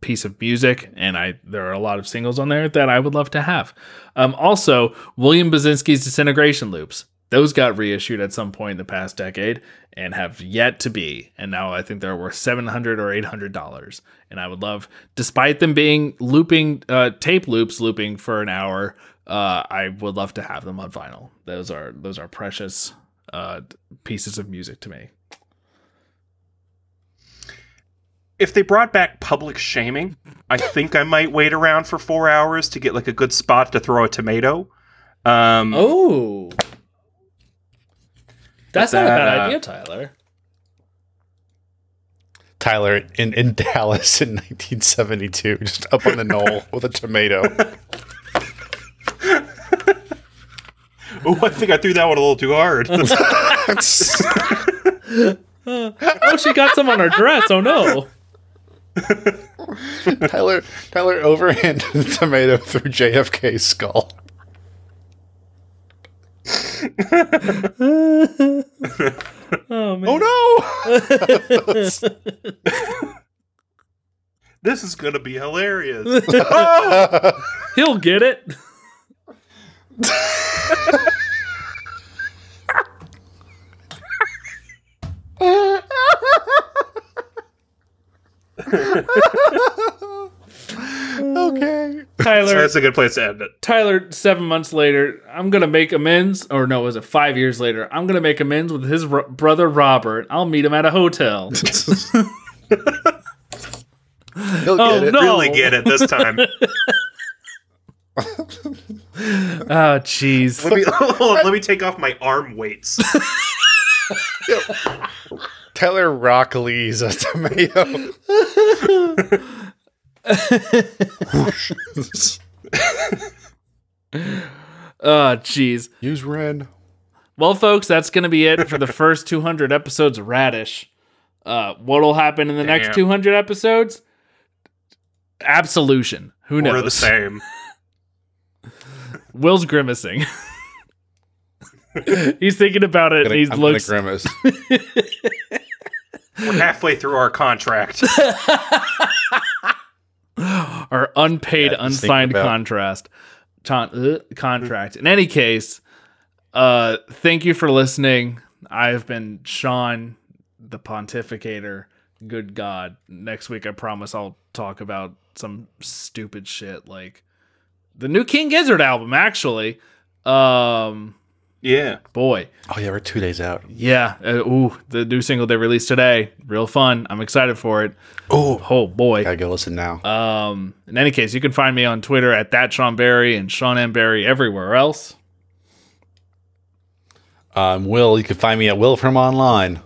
piece of music, and I there are a lot of singles on there that I would love to have. Um, also, William Basinski's Disintegration Loops. Those got reissued at some point in the past decade and have yet to be. And now I think they're worth seven hundred or eight hundred dollars. And I would love, despite them being looping uh, tape loops, looping for an hour, uh, I would love to have them on vinyl. Those are those are precious uh, pieces of music to me. If they brought back public shaming, I think I might wait around for four hours to get like a good spot to throw a tomato. Um, Oh, that's not a bad uh, idea, Tyler. Tyler in, in Dallas in 1972, just up on the knoll with a tomato. Oh, I think I threw that one a little too hard. Oh, she got some on her dress. Oh no. Tyler Tyler overhanded the tomato through JFK's skull. Oh man. Oh no! this is gonna be hilarious. He'll get it. Okay. Tyler, That's a good place to end it. Tyler, seven months later, I'm gonna make amends, or no, was it five years later? I'm gonna make amends with his ro- brother Robert. I'll meet him at a hotel. He'll Oh, get it. no. Really get it this time. Oh, jeez. Let me hold let me take off my arm weights. Tyler Rock Lee's a tomato. Oh, jeez. Use Ren. Well, folks, that's gonna be it for the first 200 episodes of Radish. Uh, what'll happen in the next 200 episodes? Absolution. Who We're knows? the same. Will's grimacing. He's thinking about it. Gonna, and he I'm looks. gonna grimace. We're halfway through our contract. our unpaid, Yeah, unsigned contrast con- uh, contract. In any case, uh, thank you for listening. I've been Sean, the pontificator. Good God! Next week, I promise I'll talk about some stupid shit like the new King Gizzard album. Actually, um, yeah. boy, Oh yeah, we're two days out. yeah. Uh, ooh, the new single they released today, real fun. I'm excited for it. Oh, Oh boy. gotta go listen now. Um, in any case, you can find me on Twitter at that Sean Barry and Sean M. Barry everywhere else. Um, Will, you can find me at Will from Online.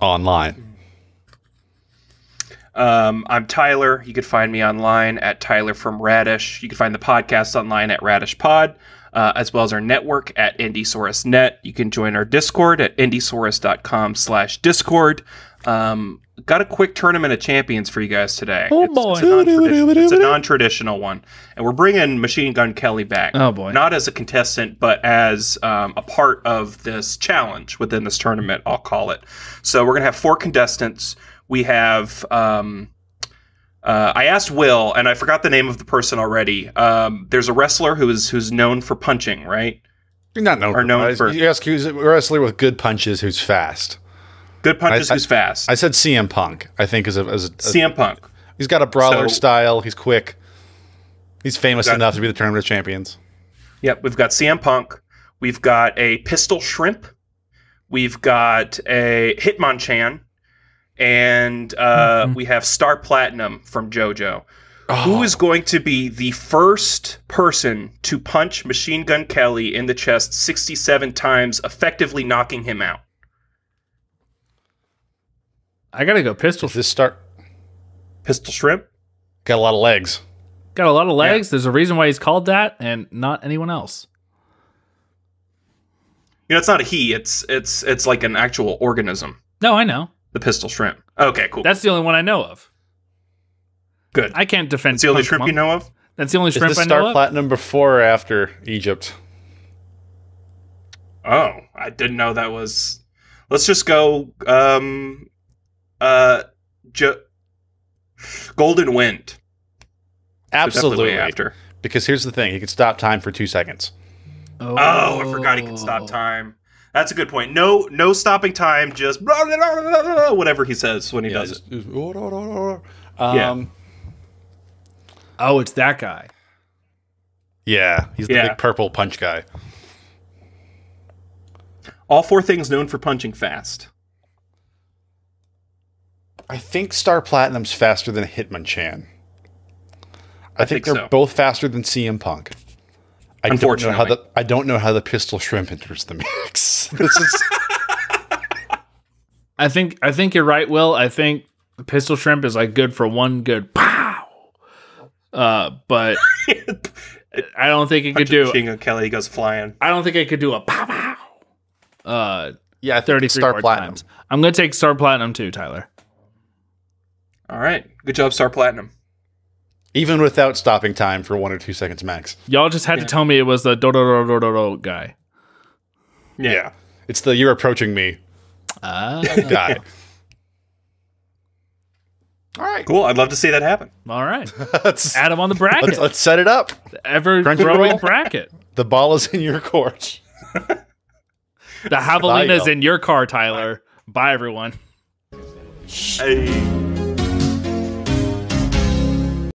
Online. Um, I'm Tyler. You can find me online at Tyler from Radish. You can find the podcast online at Radish Pod, uh, as well as our network at IndieSaurusNet. You can join our Discord at indiesaurus.com slash Discord. Um, got a quick tournament of champions for you guys today. Oh, It's- boy. It's, a a non-traditional one. And we're bringing Machine Gun Kelly back. Oh, boy. Not as a contestant, but as um, a part of this challenge within this tournament, I'll call it. So we're going to have four contestants. We have... Um, uh, I asked Will, and I forgot the name of the person already. Um, there's a wrestler who is who's known for punching, right? You're not known for, known for- You ask who's a wrestler with good punches who's fast. Good punches, I- who's fast. I said CM Punk. I think is a, as a, CM Punk. he's got a brawler So- style. He's quick. He's famous Got- enough to be the tournament of champions. Yep, we've got CM Punk. We've got a Pistol Shrimp. We've got a Hitmonchan. And uh, Mhm. we have Star Platinum from JoJo. Oh, Who is going to be the first person to punch Machine Gun Kelly in the chest 67 times, effectively knocking him out? I gotta go pistol. Does this start? Pistol Shrimp? Got a lot of legs. Got a lot of legs. There's a reason why he's called that, and not anyone else. You know, it's not a he. It's it's it's like an actual organism. No, I know. The Pistol Shrimp. Okay, cool. That's the only one I know of. good. I can't defend. That's the only Punch shrimp you know of. That's the only Is shrimp this I Star know of. Platinum before or after Egypt? Oh, I didn't know that was. Let's just go. Um, uh, jo- Golden Wind. Absolutely. way after. Because here's the thing: he can stop time for two seconds. Oh, I forgot he can stop time. That's a good point. No, no stopping time. Just whatever he says when he does it. just- Um, Yeah. Oh, it's that guy. yeah, he's the Yeah. big purple punch guy. All four things known for punching fast. I think Star Platinum's faster than Hitmonchan. I, think, think they're so. both faster than CM Punk. I don't know how Unfortunately. the I don't know how the pistol shrimp enters the mix. This is I think I think you're right, Will. I think pistol shrimp is like good for one good pow. Uh, but I don't think it could do. Machine Kelly goes flying. I don't think I could do a pow pow. Uh, yeah, I thirty Star more Platinum. times. I'm gonna take Star Platinum too, Tyler. All right, good job, Star Platinum. Even without stopping time for one or two seconds max. Y'all just had to tell me it was the do do do do do do guy. Yeah. It's the you're approaching me Ah, guy. All right. Cool. I'd love to see that happen. all right. let's, Add him on the let's, bracket. let's set it up. Ever Crunchyroll. growing bracket. The ball is in your court. The javelina's is in your car, Tyler. Bye, everyone. Hey.